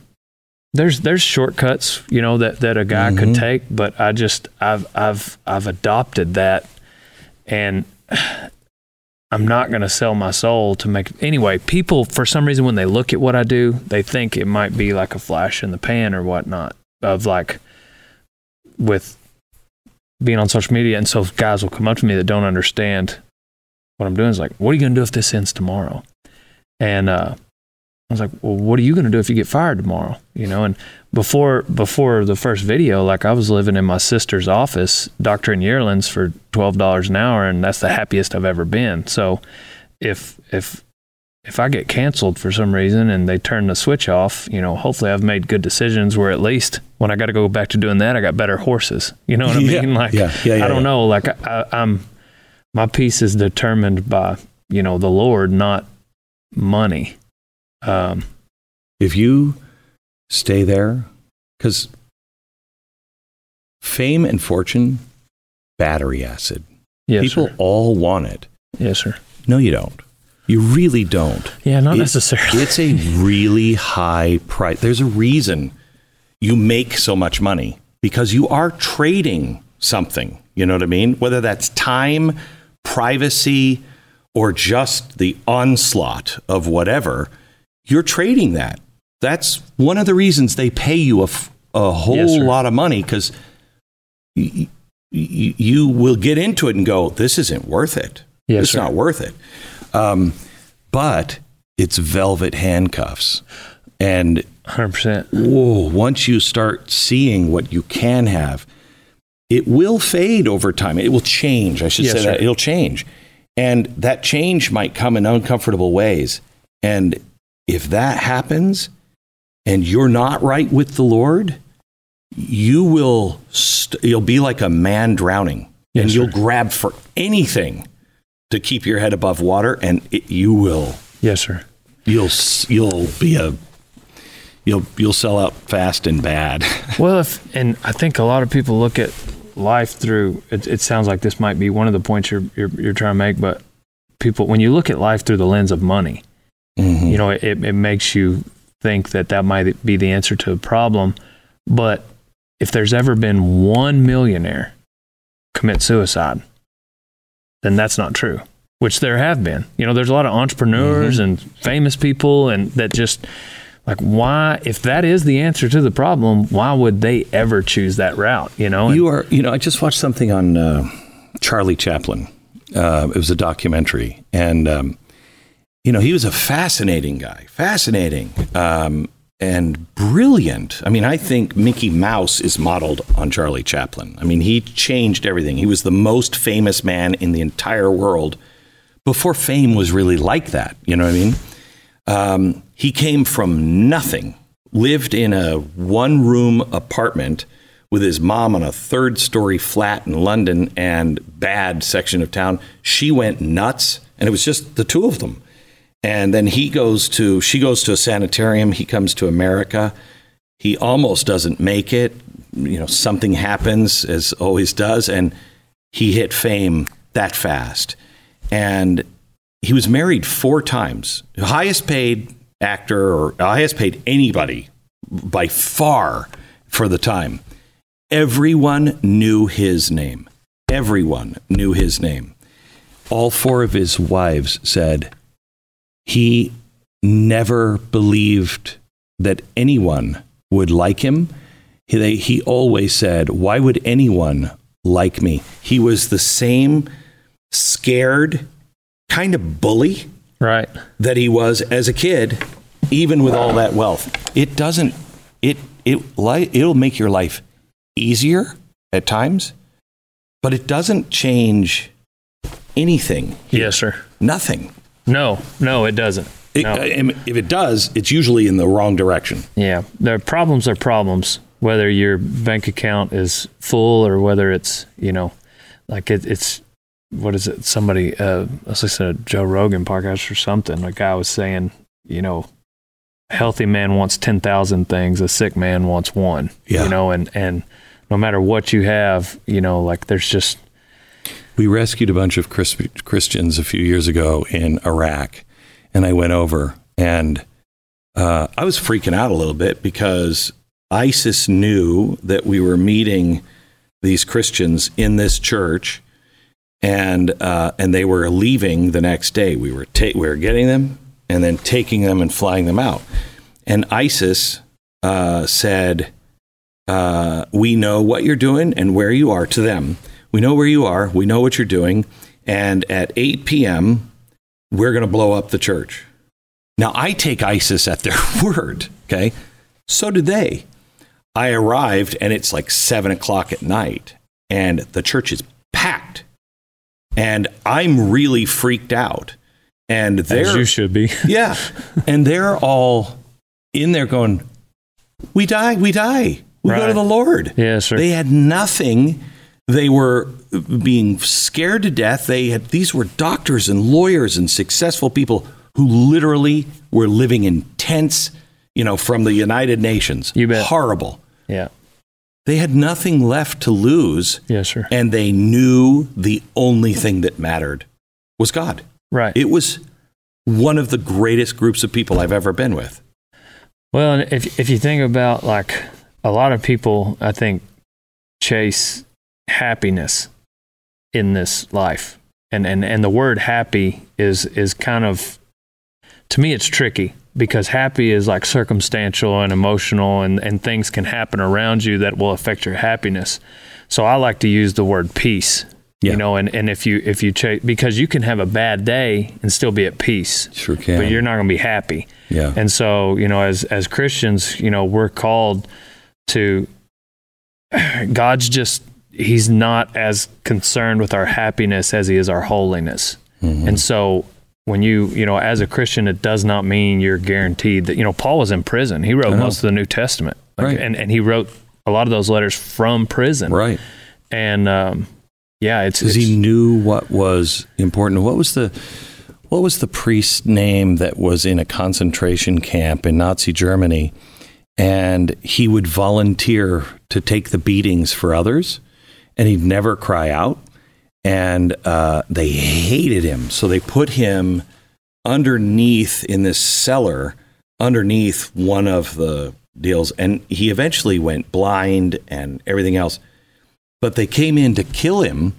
there's there's shortcuts, you know, that that a guy could take, but I just I've I've I've adopted that, and I'm not going to sell my soul to make anyway. People for some reason when they look at what I do, they think it might be like a flash in the pan or whatnot of like with being on social media, and so guys will come up to me that don't understand what I'm doing. Is like, what are you going to do if this ends tomorrow? And uh, I was like, well, what are you going to do if you get fired tomorrow? You know, and before before the first video, like I was living in my sister's office, doctoring yearlings for twelve dollars an hour, and that's the happiest I've ever been. So, if if if I get canceled for some reason and they turn the switch off, you know, hopefully I've made good decisions where at least when I got to go back to doing that, I got better horses. You know what I Yeah, mean? Like, yeah, yeah, yeah, I don't know. Like, I, I'm my peace is determined by you know the Lord, not money. Um, if you stay there, because fame and fortune, battery acid. yes, People sir. all want it. Yes, sir. No, you don't. You really don't. Yeah, not It- necessarily. It's a really high price. There's a reason you make so much money because you are trading something. You know what I mean? Whether that's time, privacy, or just the onslaught of whatever, you're trading that. That's one of the reasons they pay you a, f- a whole Yes, lot of money because y- y- you will get into it and go, this isn't worth it. Yes, it's sir. not worth it. Um, but it's velvet handcuffs. And Hundred percent. whoa, once you start seeing what you can have, it will fade over time. It will change. I should Yes, say that it'll change. And that change might come in uncomfortable ways. And if that happens and you're not right with the Lord, you will st- you'll be like a man drowning and Yes, you'll sir. grab for anything to keep your head above water and it, you will Yes, sir. you'll you'll be a you'll you'll sell out fast and bad. Well, if and I think a lot of people look at life through. It, it sounds like this might be one of the points you're, you're you're trying to make, but people when you look at life through the lens of money, mm-hmm. you know, it, it makes you think that that might be the answer to a problem. But if there's ever been one millionaire commit suicide, then that's not true. Which there have been. You know, there's a lot of entrepreneurs mm-hmm. and famous people, and that just like why, if that is the answer to the problem, why would they ever choose that route? You know, And- You are, you know, I just watched something on uh, Charlie Chaplin. Uh, it was a documentary, and um, you know, he was a fascinating guy, fascinating um, and brilliant. I mean, I think Mickey Mouse is modeled on Charlie Chaplin. I mean, he changed everything. He was the most famous man in the entire world before fame was really like that. You know what I mean? Um, he came from nothing, lived in a one room apartment with his mom on a third story flat in London and bad section of town. She went nuts, and it was just the two of them. And then he goes to, she goes to a sanitarium. He comes to America. He almost doesn't make it, you know, something happens as always does, and he hit fame that fast. And he was married four times, highest paid actor or highest paid anybody by far for the time. Everyone knew his name. Everyone knew his name. All four of his wives said he never believed that anyone would like him. He, they, he always said, Why would anyone like me? He was the same scared, kind of bully Right. that he was as a kid, even with all that wealth. It doesn't. It it it'll make your life easier at times, but it doesn't change anything. Yes, sir. Nothing. No, no, it doesn't. It- No. If it does, it's usually in the wrong direction. Yeah, the problems are problems. Whether your bank account is full or whether it's you know, like it, it's what is it? Somebody, uh, I was listening to Joe Rogan podcast or something. A guy was saying, you know, a healthy man wants ten thousand things, a sick man wants one. Yeah. You know, and and no matter what you have, you know, like there's just We rescued a bunch of Chris- Christians a few years ago in Iraq, and I went over and uh, I was freaking out a little bit because ISIS knew that we were meeting these Christians in this church, and uh, and they were leaving the next day. We were ta- we were getting them and then taking them and flying them out, and ISIS uh, said, uh, "We know what you're doing and where you are." To them, we know where you are. We know what you're doing, and at 8 p.m. we're going to blow up the church. Now, I take ISIS at their word, okay? So did they. I arrived and it's like seven o'clock at night and the church is packed. And I'm really freaked out. And as you should be. yeah. And they're all in there going, We die, we die. We go to the Lord. yes, sir. They had nothing. They were being scared to death. They had these were doctors and lawyers and successful people who literally were living in tents, you know, from the United Nations. You bet. Horrible. yeah. They had nothing left to lose, Yes, sir. and they knew the only thing that mattered was God. Right. It was one of the greatest groups of people I've ever been with. Well, if if you think about like a lot of people, I think chase happiness in this life, and and and the word happy is is kind of to me it's tricky because happy is like circumstantial and emotional, and and things can happen around you that will affect your happiness. So I like to use the word peace. Yeah. You know, and, and if you if you chase because you can have a bad day and still be at peace, Sure can. but you're not going to be happy. yeah. And so, you know, as as Christians, you know, we're called to God's just he's not as concerned with our happiness as he is our holiness. Mhm. And so when you, you know, as a Christian, it does not mean you're guaranteed that, you know, Paul was in prison. He wrote most of the New Testament. Like, Right. And and he wrote a lot of those letters from prison. right. And um yeah, it's, because he knew what was important. What was the what was the priest's name that was in a concentration camp in Nazi Germany, and he would volunteer to take the beatings for others, and he'd never cry out, and uh, they hated him, so they put him underneath in this cellar underneath one of the deals, and he eventually went blind and everything else but they came in to kill him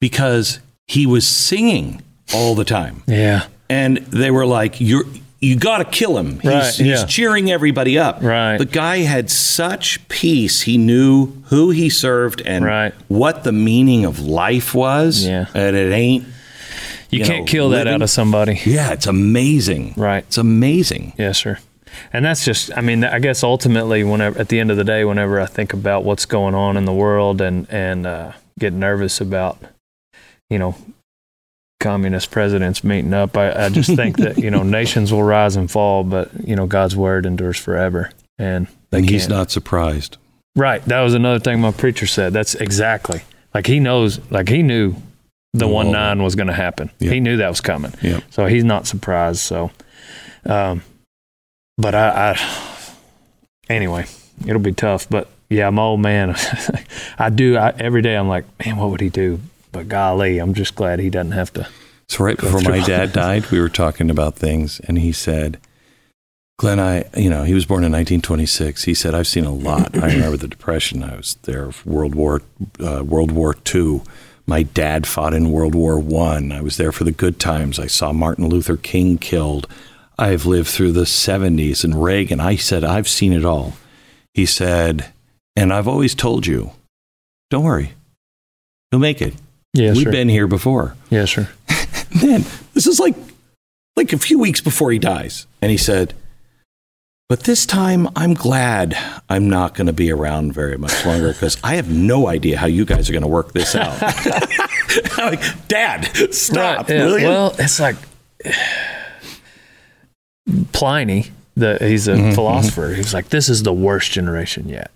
because he was singing all the time. yeah. And they were like, You're you gotta kill him. He's, Right, he's cheering everybody up. Right. The guy had such peace. He knew who he served and Right. what the meaning of life was. Yeah. And it ain't You, You can't know, kill that out of somebody. yeah, it's amazing. Right. It's amazing. Yes, sir. And that's just, I mean, I guess ultimately, whenever at the end of the day, whenever I think about what's going on in the world and and uh, get nervous about, you know, communist presidents meeting up, I, I just think that you know nations will rise and fall, but you know God's word endures forever, and And he's can't. surprised. right. That was another thing my preacher said. That's exactly like he knows, like he knew the Oh. one nine was going to happen. He knew that was coming. Yeah. So he's not surprised. So, um, but I, I, anyway, it'll be tough. But yeah, my old man. I do I, every day. I'm like, man, what would he do? But golly, I'm just glad he doesn't have to. So right before my dad died, we were talking about things, and he said, "Glenn, I, you know, he was born in 1926. He said I've seen a lot. I remember the Depression. I was there, World War, uh, World War II. My dad fought in World War One. I. I was there for the good times. I saw Martin Luther King killed. I've lived through the 70s and Reagan. I said I've seen it all. He said, and I've always told you, don't worry, you'll make it. Yes, We've sir. been here before." Yes, sir. man, this is like like a few weeks before he dies. And he said, but this time I'm glad I'm not going to be around very much longer because I have no idea how you guys are going to work this out. I'm like, Dad, stop. Right, yeah. Well, it's like Pliny, the he's a Mm-hmm, philosopher. He was like, "This is the worst generation yet."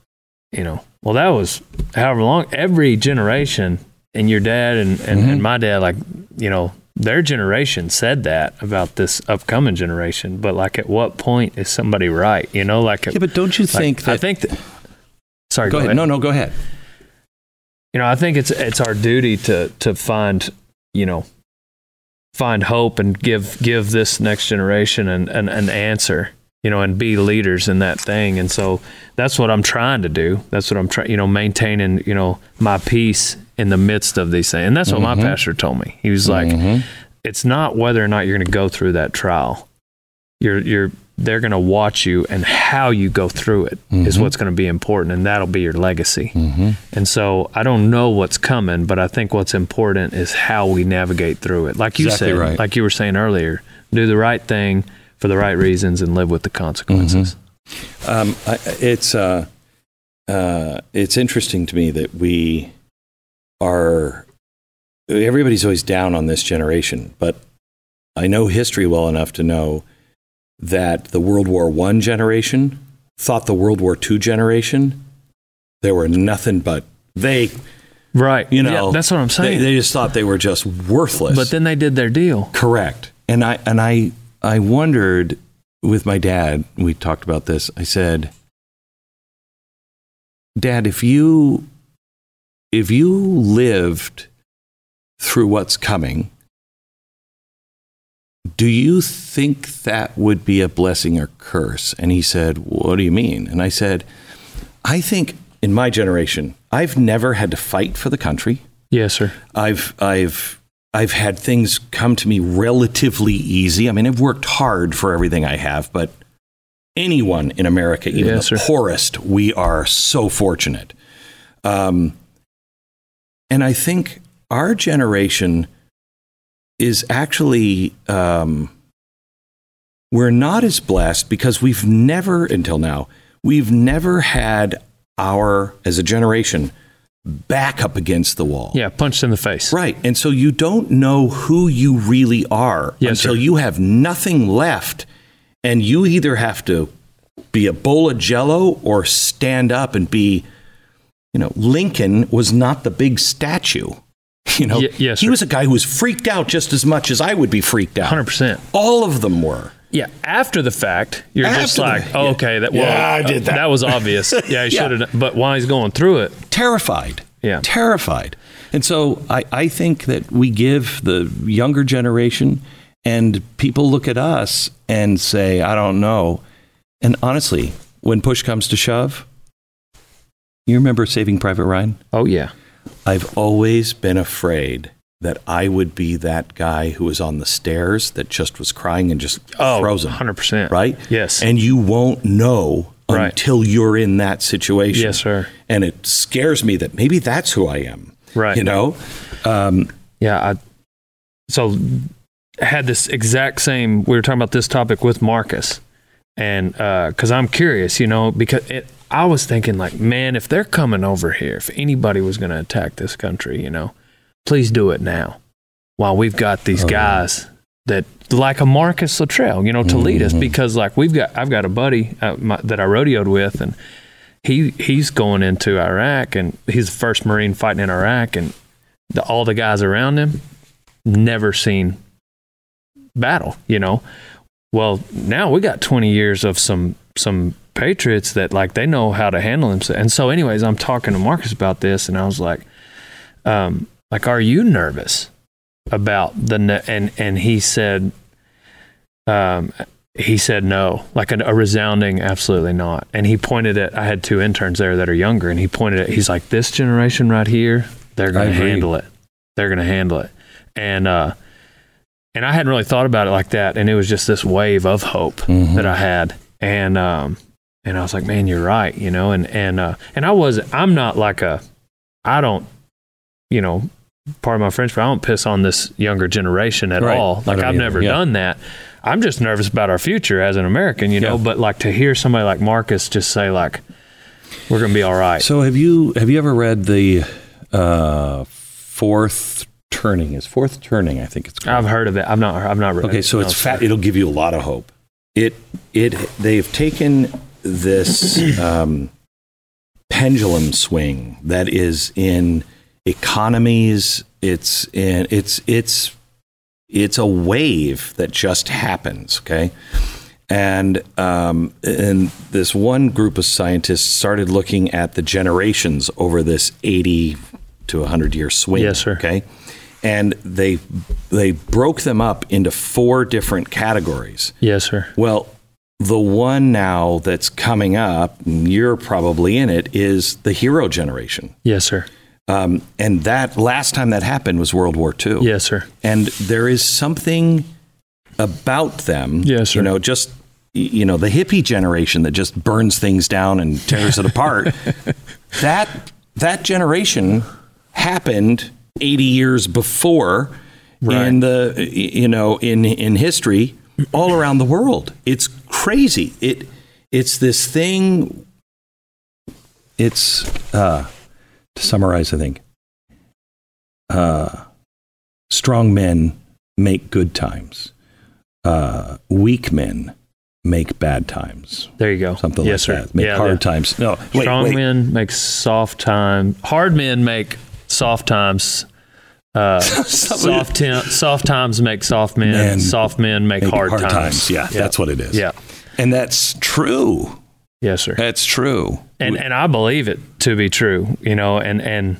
You know. Well, that was however long. Every generation, and your dad and and, Mm-hmm. and my dad, like you know, their generation said that about this upcoming generation. But like, at what point is somebody right? You know, like, yeah, but don't you like, think that? I think that. Sorry, go ahead. No, no, go ahead. you know, I think it's it's our duty to to find, you know, find hope and give give this next generation an, an, an answer, you know, and be leaders in that thing. And so that's what I'm trying to do. That's what I'm trying, you know, maintaining, you know, my peace in the midst of these things. And that's what my pastor told me. He was like, Mhm. it's not whether or not you're going to go through that trial. You're you're they're going to watch you and how you go through it is Mhm. what's going to be important and that'll be your legacy. Mhm. And so I don't know what's coming, but I think what's important is how we navigate through it. Like you Exactly said, right. like you were saying earlier, do the right thing for the right reasons and live with the consequences. Um, I, it's uh, uh, it's interesting to me that we are. Everybody's always down on this generation, but I know history well enough to know that the World War One generation thought the World War Two generation they were nothing but they. Right. You know, Yeah, that's what I'm They, saying. they just thought they were just worthless. but then they did their deal. Correct. And I and I I wondered with my dad, we talked about this. I said, "Dad, if you if you lived through what's coming, do you think that would be a blessing or curse?" And he said, "What do you mean?" And I said, "I think in my generation, I've never had to fight for the country. Yes, sir. I've I've I've had things come to me relatively easy. I mean, I've worked hard for everything I have, but anyone in America, even Yes, the sir. poorest, we are so fortunate. Um, and I think our generation is actually um, we're not as blessed because we've never until now we've never had our as a generation back up against the wall. Yeah, punched in the face. Right. And so you don't know who you really are Yes, until sir. you have nothing left. And you either have to be a bowl of jello or stand up and be, you know, Lincoln was not the big statue. You know, Ye- yes, he sir. was a guy who was freaked out just as much as I would be freaked out. 100%. All of them were. Yeah, after the fact, you're just After the- like, oh, yeah. okay, that well, Yeah, I did that. That was obvious. Yeah, he Yeah. should have. But while he's going through it, terrified. Yeah. Terrified. And so I, I think that we give the younger generation and people look at us and say, I don't know. And honestly, when push comes to shove, you remember Saving Private Ryan? oh yeah, I've always been afraid that I would be that guy who was on the stairs that just was crying and just oh, frozen. 100%. Right? Yes. And you won't know Right. until you're in that situation. Yes, sir. And it scares me that maybe that's who I am. Right. You know? Um, Yeah. I, so had this exact same. We were talking about this topic with Marcus, and because I'm curious, you know, because it, I was thinking like, man, if they're coming over here, if anybody was going to attack this country, you know, please do it now, while we've got these Oh, guys that like a Marcus Luttrell, you know, to lead us Mhm. because like we've got I've got a buddy uh, my, that I rodeoed with and. He, he's going into Iraq and he's the first Marine fighting in Iraq and the, all the guys around him never seen battle, you know. Well, now we got 20 years of some some patriots that like they know how to handle themselves. And so, anyways, I'm talking to Marcus about this, and I was like, um, like, are you nervous about the ne-? and and he said, um, he said no, like a, a resounding absolutely not. And he pointed at I had two interns there that are younger, and he pointed at he's like this generation right here, they're going to handle it. They're going to handle it. And uh, and I hadn't really thought about it like that, and it was just this wave of hope Mhm. that I had, and um, and I was like, man, you're right, you know, and and uh, and I was, I'm not like a, I don't, you know, part of my French, but I don't piss on this younger generation at Right. all. Like I've either, never yeah. done that. I'm just nervous about our future as an American, you know. But like to hear somebody like Marcus just say like, we're gonna be all right. So have you have you ever read the uh, fourth turning? Is fourth turning? I think it's called. I've heard of it. I've not. I've not read. Okay, it. so it's fat. It'll give you a lot of hope. It it they've taken this um, pendulum swing that is in economies. It's in it's it's it's a wave that just happens. Okay. And um, and this one group of scientists started looking at the generations over this eighty to hundred year swing. Yes, sir. Okay, and they they broke them up into four different categories. Yes, sir. Well, the one now that's coming up, and you're probably in it, is the hero generation. Yes, sir. Um, and that last time that happened was World War II. Yes, sir. And there is something about them, Yes, sir. you know, just you know, the hippie generation that just burns things down and tears it apart. That that generation happened 80 years before Right. in the you know, in in history all around the world. It's crazy. It it's this thing it's uh to summarize, I think, uh, strong men make good times. Uh, weak men make bad times. There you go. Something yes, like sir. that. Make yeah, hard times. No, wait, Strong wait. men make soft time. Hard men make soft times. Uh, soft soft times make soft men. Men soft men make, Make hard, times. Yeah, that's what it is. Yeah. and that's true. Yes, sir. That's true. and and I believe it to be true, you know, and and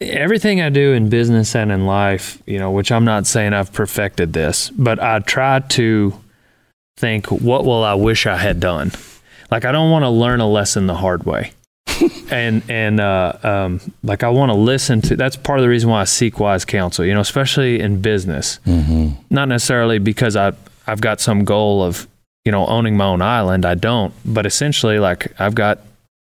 everything I do in business and in life, you know, which I'm not saying I've perfected this, but I try to think what will I wish I had done. Like I don't want to learn a lesson the hard way. and and uh, um, like I want to listen to. That's part of the reason why I seek wise counsel. You know, especially in business. Mm-hmm. Not necessarily because I I've got some goal of you know owning my own island. I don't. But essentially, like I've got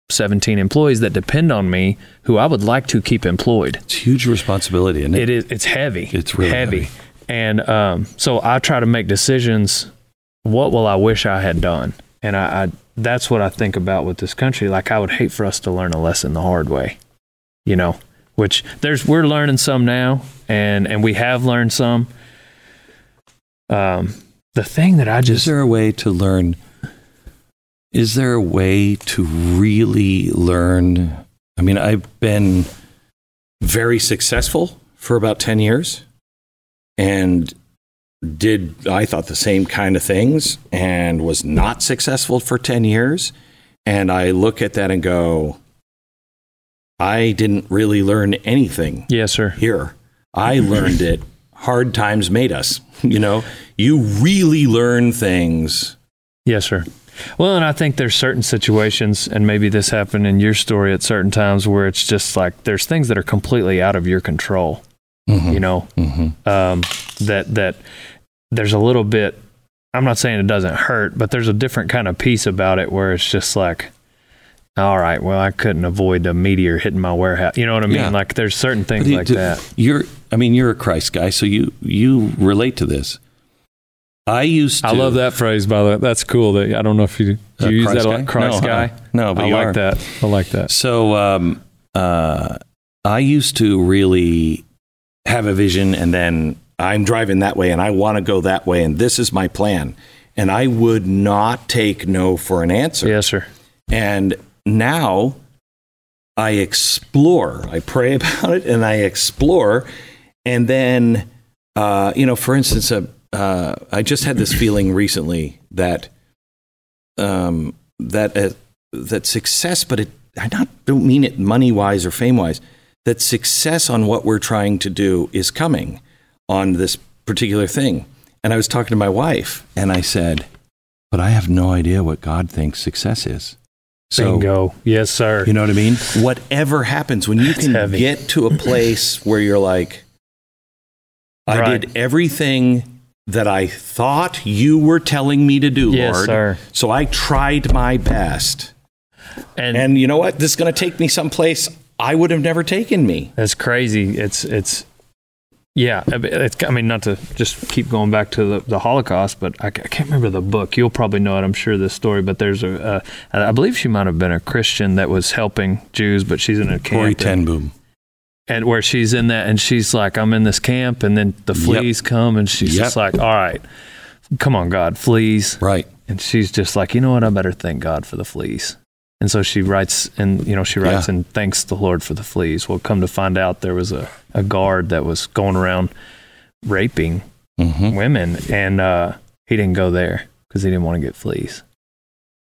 17 employees that depend on me, who I would like to keep employed. It's huge responsibility, and It is. It's heavy. It's really heavy. heavy. And um, so I try to make decisions. What will I wish I had done? And I, I that's what I think about with this country. Like I would hate for us to learn a lesson the hard way. You know, which there's we're learning some now, and and we have learned some. Um, the thing that I just. Is there a way to learn? Is there a way to really learn? I mean, I've been very successful for about 10 years and did, I thought, the same kind of things and was not successful for 10 years. And I look at that and go, I didn't really learn anything yes, sir. here. I learned it. Hard times made us. You know, you really learn things. Yes, sir. Well, and I think there's certain situations, and maybe this happened in your story at certain times where it's just like there's things that are completely out of your control. You know, Mm-hmm. um, that that there's a little bit. I'm not saying it doesn't hurt, but there's a different kind of piece about it where it's just like, all right, well, I couldn't avoid a meteor hitting my warehouse. You know what I mean? Yeah. Like there's certain things you like do- that. You're, I mean, you're a Christ guy, so you you relate to this. I used. To, I love that phrase, by the way. That's cool. That I don't know if you do Uh, you use Christ that a Christ No, uh-uh. guy. No, but I you like are. that. I like that. So, um, uh, I used to really have a vision, and then I'm driving that way, and I want to go that way, and this is my plan, and I would not take no for an answer. Yes, sir. And now I explore. I pray about it and I explore. And then, uh, you know, for instance, uh, uh, I just had this feeling recently that um, that uh, that success, but it I not don't mean it money wise or fame wise. That success on what we're trying to do is coming on this particular thing. And I was talking to my wife, and I said, "But I have no idea what God thinks success is." So Bingo. Yes, sir. you know what I mean? Whatever happens, when you can heavy. get to a place where you're like, I Right. did everything that I thought you were telling me to do, Yes, Lord. sir. So I tried my best. and, And you know what? This is going to take me someplace I would have never taken me. That's crazy. It's it's yeah. It's, I mean, not to just keep going back to the, the Holocaust, but I, I can't remember the book. You'll probably know it. I'm sure this story. But there's a, a I believe she might have been a Christian that was helping Jews, but she's in a Corrie camp Ten Boom. and where she's in that, and she's like, I'm in this camp, and then the Yep. fleas come, and she's Yep. just like, All right, come on, God, fleas. Right. And she's just like, you know what? I better thank God for the fleas. And so she writes, and you know, she writes Yeah. and thanks the Lord for the fleas. Well, come to find out, there was a, a guard that was going around raping hmm women, and uh, he didn't go there because he didn't want to get fleas.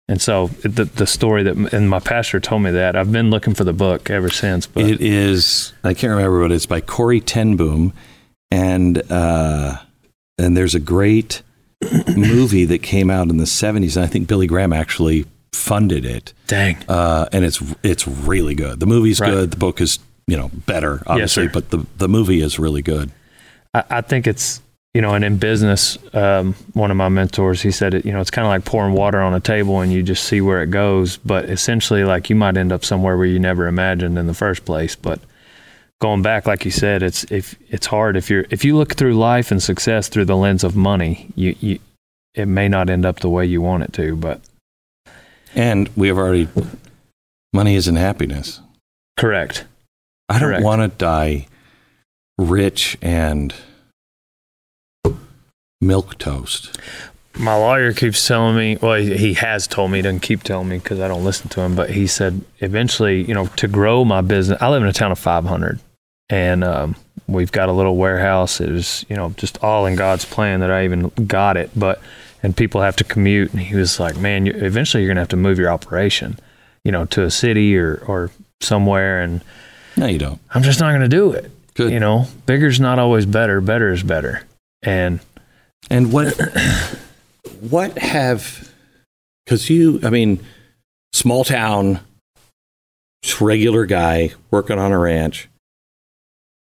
And so the the story that and my pastor told me that I've been looking for the book ever since. But It is. I can't remember what it's by Corrie Ten Boom, and uh, and there's a great movie that came out in the '70s, and I think Billy Graham actually funded it. dang, uh, and it's it's really good. The movie's Right. good. The book is you know better, obviously, sir. but the the movie is really good. I, I think it's you know, and in business, um, one of my mentors he said it. You know, it's kind of like pouring water on a table, and you just see where it goes. But essentially, like you might end up somewhere where you never imagined in the first place. But going back, like you said, it's if it's hard if you're if you look through life and success through the lens of money, you you it may not end up the way you want it to. But And we have already money isn't happiness. correct, I don't Correct. want to die rich and milk toast. my lawyer keeps telling me well he he has told me he doesn't keep telling me because i don't listen to him but he said eventually you know to grow my business i live in a town of 500 and um, we've got a little warehouse it was you know just all in god's plan that i even got it but and people have to commute and he was like man you, eventually you're going to have to move your operation you know to a city or or somewhere and No, you don't. i'm just not going to do it Good. you know bigger's not always better better is better and And what what have because you I mean small town just regular guy working on a ranch.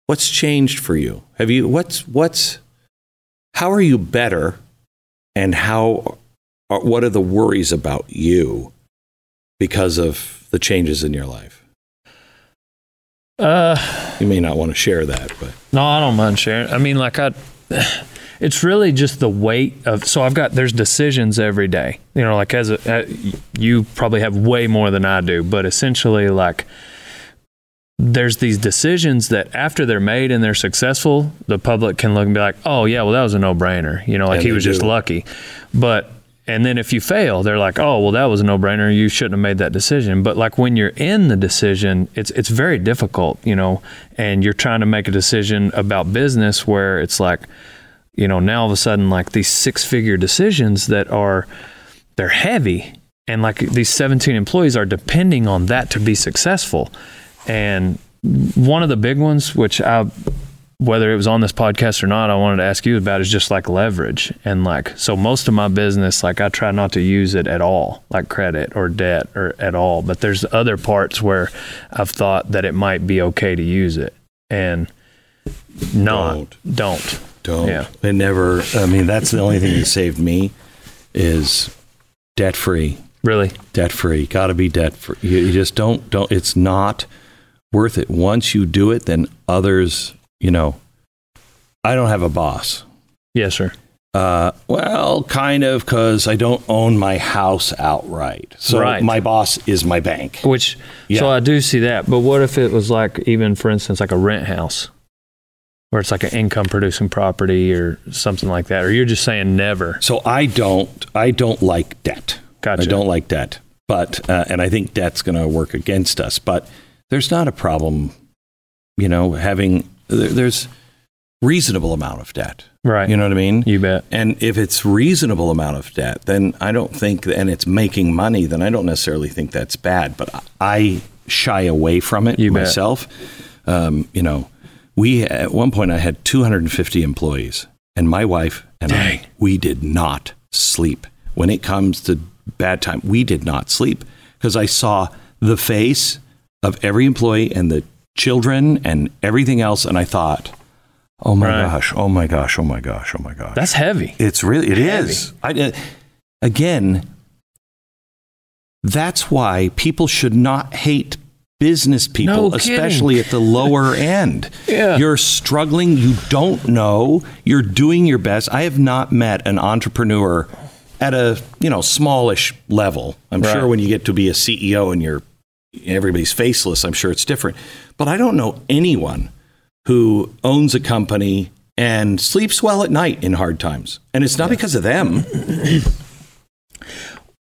What's changed for you? Have you what's what's how are you better and how are, what are the worries about you because of the changes in your life? uh You may not want to share that, but No, I don't mind sharing. I mean, like I, it's really just the weight of. So I've got there's decisions every day. You know, like as a, uh, you probably have way more than I do, but essentially, like there's these decisions that after they're made and they're successful, the public can look and be like, oh yeah, well that was a no brainer. You know, like And he was just lucky. But and then if you fail, they're like, oh well that was a no brainer. You shouldn't have made that decision. But like when you're in the decision, it's it's very difficult. You know, and you're trying to make a decision about business where it's like, you know, now all of a sudden like these six figure decisions that are they're heavy and like these 17 employees are depending on that to be successful and one of the big ones which i whether it was on this podcast or not i wanted to ask you about is just like leverage and like so most of my business like i try not to use it at all like credit or debt or at all but there's other parts where i've thought that it might be okay to use it and not Don't. don't don't. Yeah. It never I mean that's the only thing that saved me is debt free. really debt free. Got to be debt free. You, you just don't don't. It's not worth it. Once you do it, then others. You know, I don't have a boss. yes sir Uh, well, kind of, because I don't own my house outright. So Right. my boss is my bank. Which, Yeah. so I do see that. But what if it was like, even for instance, like a rent house, where it's like an income producing property or something like that? Or you're just saying never? So I don't. I don't like debt. Gotcha. I don't like debt. But uh, and I think debt's going to work against us. But there's not a problem. You know, having there's reasonable amount of debt. Right. You know what I mean? You bet. And if it's reasonable amount of debt, then I don't think, and it's making money, then I don't necessarily think that's bad. But I shy away from it You bet. myself. Um, you know, we at one point I had 250 employees, and my wife and Dang. I, we did not sleep when it comes to bad time. We did not sleep because I saw the face of every employee and the children and everything else, and I thought, oh my Right. gosh, oh my gosh, oh my gosh, oh my gosh. That's heavy. It's really it Heavy. is. I, uh, again, that's why people should not hate business people, No especially at the lower end. Yeah. You're struggling, you don't know, you're doing your best. I have not met an entrepreneur at a, you know, smallish level. I'm Right. sure when you get to be a CEO and you're everybody's faceless, I'm sure it's different. But I don't know anyone who owns a company and sleeps well at night in hard times. And it's not because of them.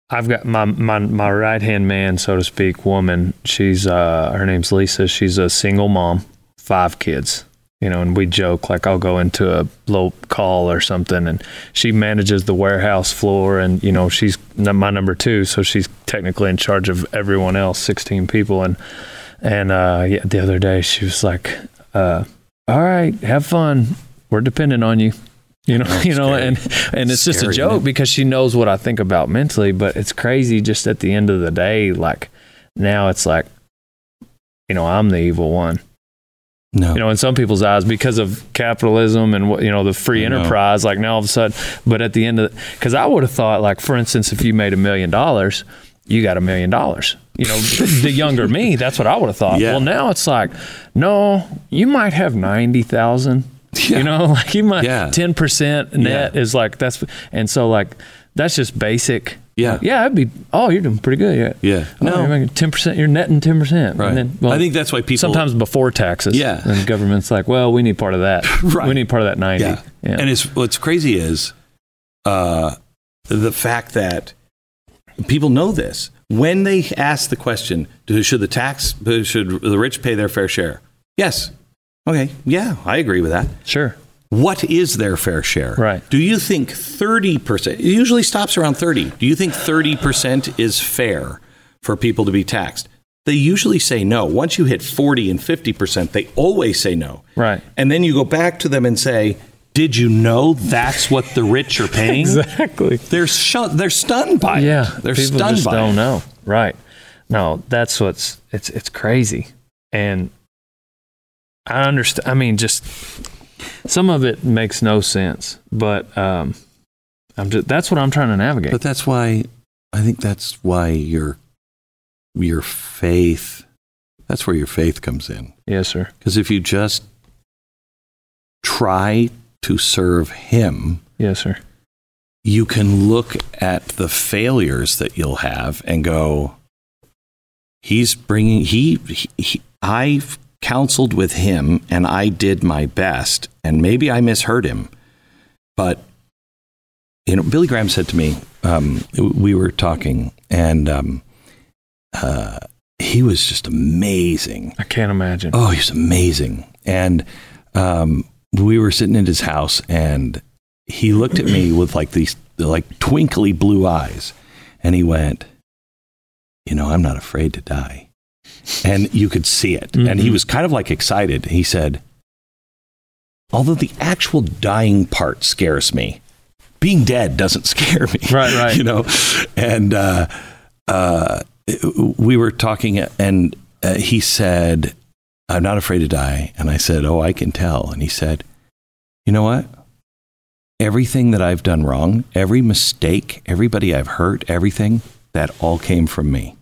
I've got my my my right hand man, so to speak, woman. She's uh her name's Lisa. She's a single mom, five kids. You know, and we joke like I'll go into a low call or something, and she manages the warehouse floor, and you know she's my number two, so she's technically in charge of everyone else, sixteen people, and and uh, yeah, the other day she was like, uh, "All right, have fun. We're dependent on you." You know, you know, scary. and and it's just a Scary, joke because she knows what I think about mentally, but it's crazy just at the end of the day, like now it's like, you know, I'm the evil one. No. You know, in some people's eyes because of capitalism and what you know, the free enterprise, like now all of a sudden but at the end of because I would have thought like for instance, if you made a million dollars, you got a million dollars. You know, the younger me, that's what I would have thought. Yeah. Well now it's like, no, you might have ninety thousand. Yeah. You know, like you might Yeah. ten percent net is like that's and so like that's just basic. Yeah. Yeah, that'd be oh, you're doing pretty good. Yeah. Yeah. Oh, No. you're making ten percent. You're netting ten percent. Right. And then, well, I think that's why people sometimes before taxes. Yeah. And the government's like, well, we need part of that. Right. We need part of that ninety. Yeah. Yeah. And it's what's crazy is uh, the fact that people know this. When they ask the question, should the tax should the rich pay their fair share? Yes. Okay. Yeah, I agree with that. sure. What is their fair share? Right. Do you think 30%, it usually stops around 30. Do you think 30% is fair for people to be taxed? They usually say no. Once you hit 40 and 50%, they always say no. Right. And then you go back to them and say, Did you know that's what the rich are paying? Exactly. They're, they're stunned by it. Yeah. They're people stunned just by don't it. know. Right. No, that's what's it's it's crazy. And I understand I mean just some of it makes no sense, but um I'm just that's what I'm trying to navigate. But that's why, I think that's why your, your faith, that's where your faith comes in. yes, sir. Because if you just try to serve Him, Yes, sir. you can look at the failures that you'll have and go, He's bringing, he, he, he I've counseled with Him and I did my best, and maybe I misheard Him. But, you know, Billy Graham said to me, um, we were talking, and um, uh, he was just amazing. I can't imagine. Oh, he was amazing. And um, we were sitting in his house, and he looked at me with like these like twinkly blue eyes, and he went, "You know, I'm not afraid to die." And you could see it, and he Mhm. was kind of like excited. He said, "Although the actual dying part scares me, being dead doesn't scare me." Right, right. You know, and uh, uh, we were talking, and uh, he said, I'm not afraid to die. And I said, Oh, I can tell. And he said, You know what? Everything that I've done wrong, every mistake, everybody I've hurt, everything, that all came from me.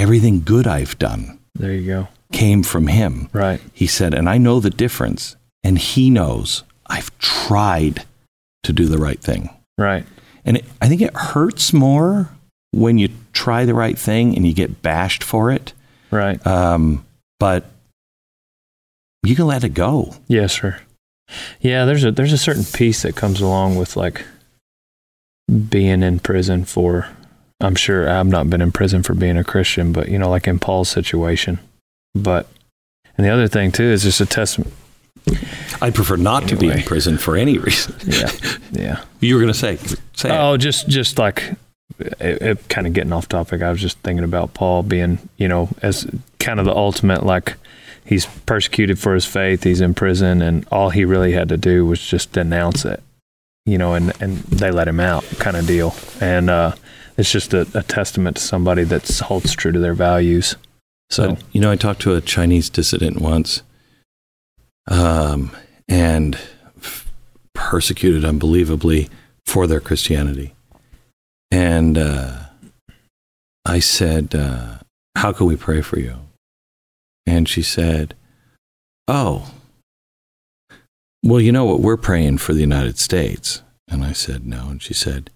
Everything good I've done There you go. came from him. Right. He said, and I know the difference. And he knows I've tried to do the right thing. Right. And it, I think it hurts more when you try the right thing and you get bashed for it. Right. Um, but you can let it go. Yes, sir. Yeah, there's a there's a certain peace that comes along with like being in prison for I'm sure I've not been in prison for being a Christian, but you know, like in Paul's situation. But and the other thing too is just a testament. I'd prefer not to be in prison for any reason. Yeah, yeah. You were going to say, say it. Oh, just just like it, it, kind of getting off topic. I was just thinking about Paul being, you know, as kind of the ultimate like he's persecuted for his faith. He's in prison, and all he really had to do was just denounce it, you know, and and they let him out, kind of deal. And uh, it's just a, a testament to somebody that holds true to their values. So you know, I talked to a Chinese dissident once, um, and f- persecuted unbelievably for their Christianity. And uh, I said, uh, "How can we pray for you?" And she said, "Oh, well, you know what? We're praying for the United States." And I said, "No." And she said,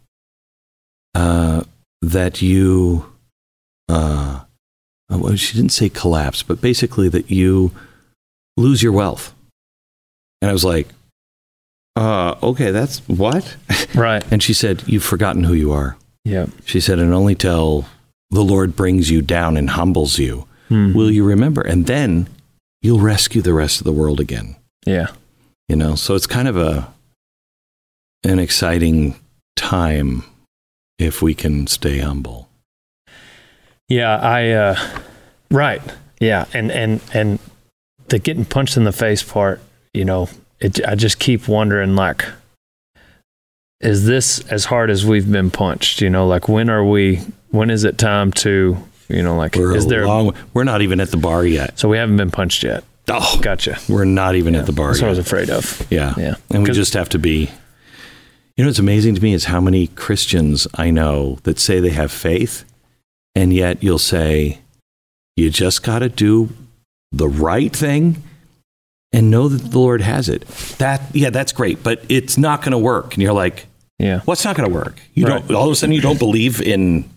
uh, "That you." Uh, uh, well, she didn't say collapse, but basically that you lose your wealth. And I was like, uh, okay, that's what? right, And she said, You've forgotten who you are. yeah, She said, And only till the Lord brings you down and humbles you Mhm. will you remember. And then you'll rescue the rest of the world again. yeah, You know, so it's kind of a an exciting time if we can stay humble. Yeah, I uh right. Yeah, and and and the getting punched in the face part, you know, it I just keep wondering like is this as hard as we've been punched, you know, like when are we when is it time to, you know, like We're is a there long, we're not even at the bar yet. So we haven't been punched yet. Oh, Gotcha. we're not even at the bar That's what I was afraid of. Yeah. Yeah. And we just have to be. You know, what's amazing to me is how many Christians I know that say they have faith, and yet you'll say, you just got to do the right thing and know that the Lord has it. That, yeah, that's great, but it's not going to work. And you're like, Yeah. what's not going to work? You Right. don't, all of a sudden, you don't believe in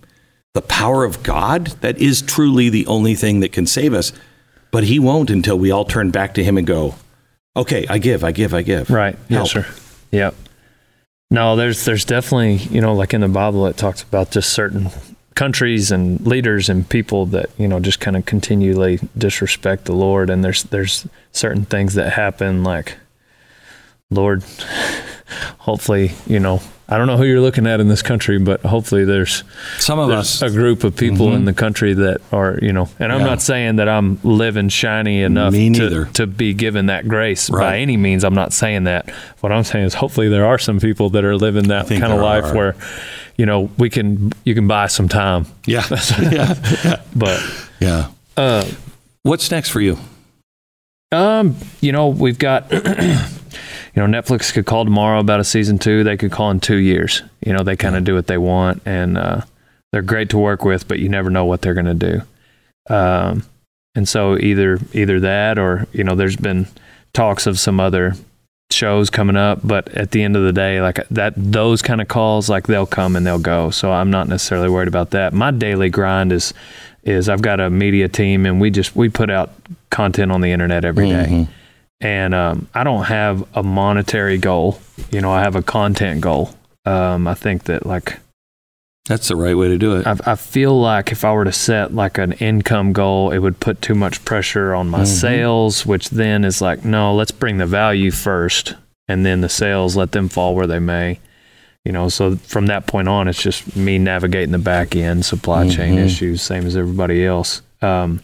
the power of God. That is truly the only thing that can save us. But He won't until we all turn back to Him and go, okay, I give, I give, I give. Right. Help. Yes, sir. Yep. No, there's there's definitely you know like in the Bible it talks about just certain countries and leaders and people that you know just kind of continually disrespect the Lord. And there's there's certain things that happen like Lord hopefully you know I don't know who you're looking at in this country but hopefully there's Some of there's us, a group of people in the country that are you know and I'm Yeah. not saying that I'm living shiny enough Me to, neither. to be given that grace by any means I'm not saying that what I'm saying is hopefully there are some people that are living that kind of life are. where you know we can you can buy some time yeah, yeah, but yeah. uh What's next for you? um you know we've got you know Netflix could call tomorrow about a season 2 they could call in 2 years. You know they kind of do what they want and uh they're great to work with but you never know what they're going to do. Um and so either either that or you know there's been talks of some other shows coming up but at the end of the day like that those kind of calls like they'll come and they'll go. So i'm not necessarily worried about that. My daily grind is is i've got a media team and we just we put out content on the internet every day. Mhm. And um, i don't have a monetary goal you know i have a content goal um, i think that like That's the right way to do it. I, I feel like if I were to set like an income goal, it would put too much pressure on my Mhm. sales, which then is like, no, let's bring the value first, and then the sales let them fall where they may. You know, so from that point on, it's just me navigating the back end supply chain Mhm. issues, same as everybody else. Um,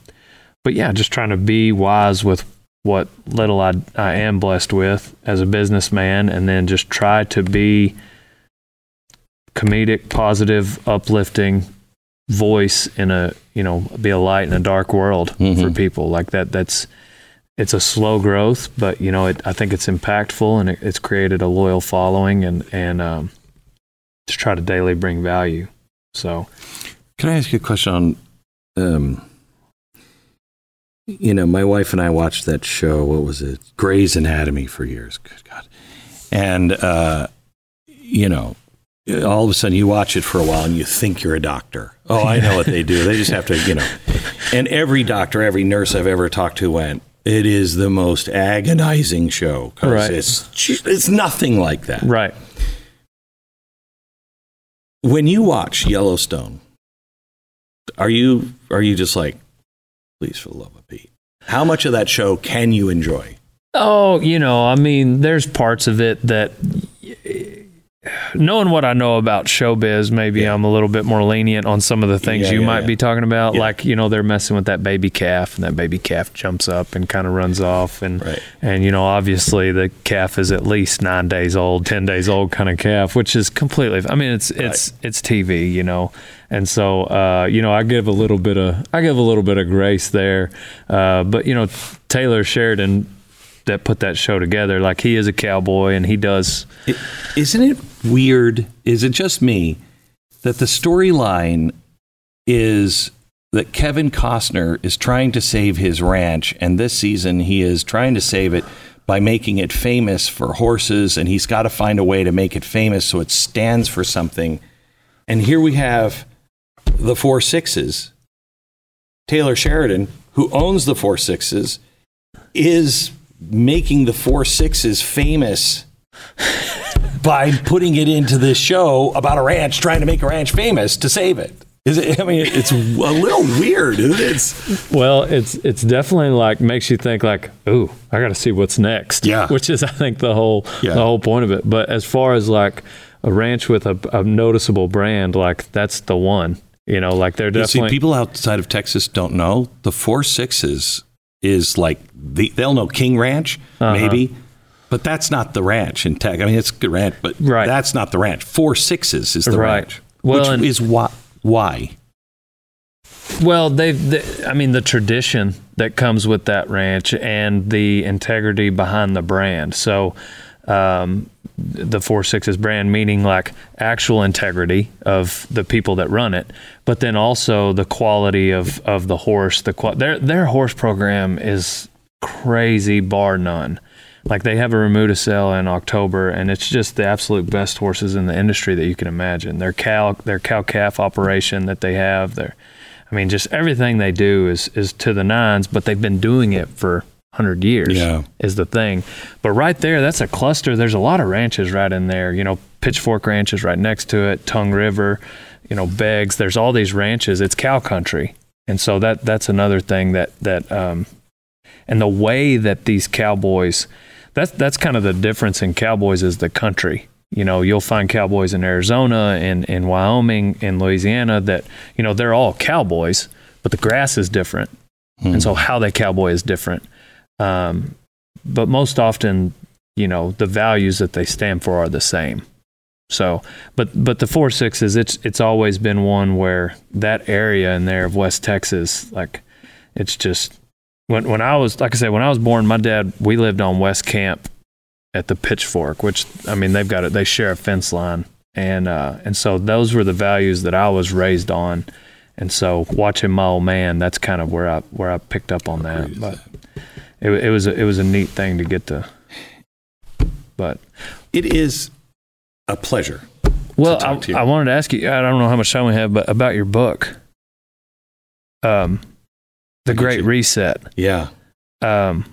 but yeah, just trying to be wise with what little I I am blessed with as a businessman, and then just try to be comedic, positive, uplifting voice in a you know be a light in a dark world for Mhm. people like that. That's it's a slow growth, but you know it, I think it's impactful and it, it's created a loyal following and and um, just try to daily bring value. So Can I ask you a question on, um, you know, my wife and I watched that show. What was it? Grey's Anatomy for years. Good God. And, uh, you know, all of a sudden you watch it for a while and you think you're a doctor. Oh, I know what they do. They just have to, you know. And every doctor, every nurse I've ever talked to went, it is the most agonizing show because Right. it's, it's nothing like that. right, when you watch Yellowstone, are you are you just like, please for the love of Pete? How much of that show can you enjoy? Oh, you know, I mean, there's parts of it that knowing what I know about showbiz, maybe Yeah. I'm a little bit more lenient on some of the things Yeah, you yeah, might be talking about. Like, you know, they're messing with that baby calf and that baby calf jumps up and kind of runs off. And, Right. and, you know, obviously the calf is at least nine days old, 10 days old kind of calf, which is completely, I mean, it's, it's, it's TV, you know? And so, uh, you know, I give a little bit of, I give a little bit of grace there. Uh, but, you know, Taylor Sheridan, that put that show together, like he is a cowboy and he does, isn't it weird? Is it just me that the storyline is that Kevin Costner is trying to save his ranch, and this season he is trying to save it by making it famous for horses, and he's got to find a way to make it famous so it stands for something. And here we have the Four Sixes. Taylor Sheridan, who owns the Four Sixes, is making the Four Sixes famous by putting it into this show about a ranch, trying to make a ranch famous to save it. Is it? I mean, it's a little weird, isn't it? It's, Well, it's it's definitely like makes you think like, ooh, I got to see what's next. Yeah. which is I think the whole Yeah. the whole point of it. But as far as like a ranch with a, a noticeable brand, like that's the one. You know, like they're you see, definitely people outside of Texas don't know the Four Sixes is like the, they'll know King Ranch Uh-huh. maybe, but that's not the ranch in Tech. I mean, it's a good ranch, but Right. that's not the ranch. Four Sixes is the Right. ranch, Well, which is why. Why? Well, they've, they, I mean, the tradition that comes with that ranch and the integrity behind the brand. So, um, the Four Sixes brand, meaning like actual integrity of the people that run it, but then also the quality of, of the horse. The qual- their their horse program is crazy, bar none. Like they have a remuda sale in October, and it's just the absolute best horses in the industry that you can imagine. Their cow, their cow calf operation that they have, their, I mean, just everything they do is is to the nines. But they've been doing it for hundred years. Yeah. is the thing. But right there, that's a cluster. There's a lot of ranches right in there. You know, Pitchfork Ranch is right next to it. Tongue River, you know, Beggs. There's all these ranches. It's cow country, and so that that's another thing that that um, and the way that these cowboys that's that's kind of the difference in cowboys is the country you know you'll find cowboys in arizona and in wyoming in louisiana that you know they're all cowboys but the grass is different Hmm. and so how they cowboy is different um, but most often you know the values that they stand for are the same so but but the four sixes it's it's always been one where that area in there of west texas like it's just when when I was like I said when I was born, my dad we lived on West Camp at the Pitchfork, which I mean they've got it. They share a fence line, and uh, and so those were the values that I was raised on, and so watching my old man, that's kind of where I where I picked up on that. But it, it was a, it was a neat thing to get to. But It is a pleasure. well, talk to you. I, I wanted to ask you. I don't know how much time we have, but about your book, um, the Great you. Reset. Yeah, Um.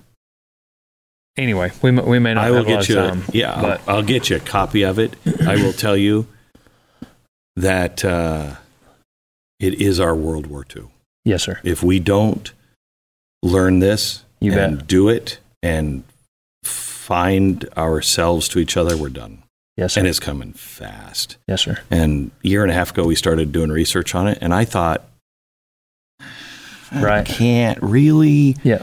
Anyway, we we may not I will have a lot get of you. A, time. yeah, I'll- but- I'll, get you a copy of it. I will tell you that uh, it is our World War II. Yes, sir. If we don't learn this You and bet. do it and find ourselves to each other, we're done. Yes, sir. And it's coming fast. yes, sir. And a year and a half ago, we started doing research on it, and I thought, I Right. can't really. Yeah.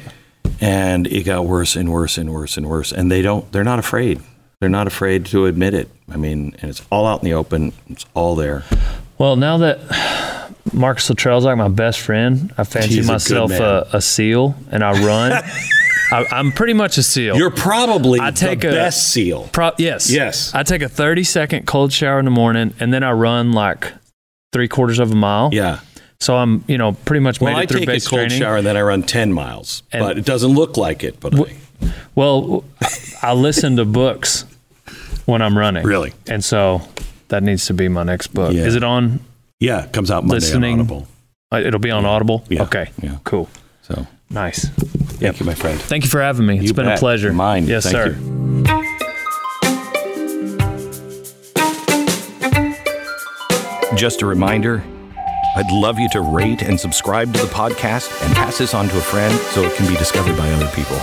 And it got worse and worse and worse and worse. And they don't. They're not afraid. They're not afraid to admit it. I mean, and it's all out in the open. It's all there. Well, now that Marcus Luttrell's like my best friend, I fancy He's a myself man. a, a seal, and I run. I, I'm pretty much a seal. You're probably I take the a- best seal. Pro- yes. Yes. I take a 30 second cold shower in the morning, and then I run like three quarters of a mile. Yeah. So I'm, you know, pretty much Well, made I through take a cold training. shower and then I run 10 miles, And- but it doesn't look like it. But I, Well, I listen to books when I'm running. really, And so that needs to be my next book. Yeah. Is it on? yeah, it comes out Monday Listening. on Audible. uh, It'll be on Audible. Yeah. Okay. Yeah. Cool. So Nice. thank you, my friend. Thank you for having me. It's You been a bet. pleasure. Mine. Yes, Thank sir. you. Just a reminder I'd love you to rate and subscribe to the podcast and pass this on to a friend so it can be discovered by other people.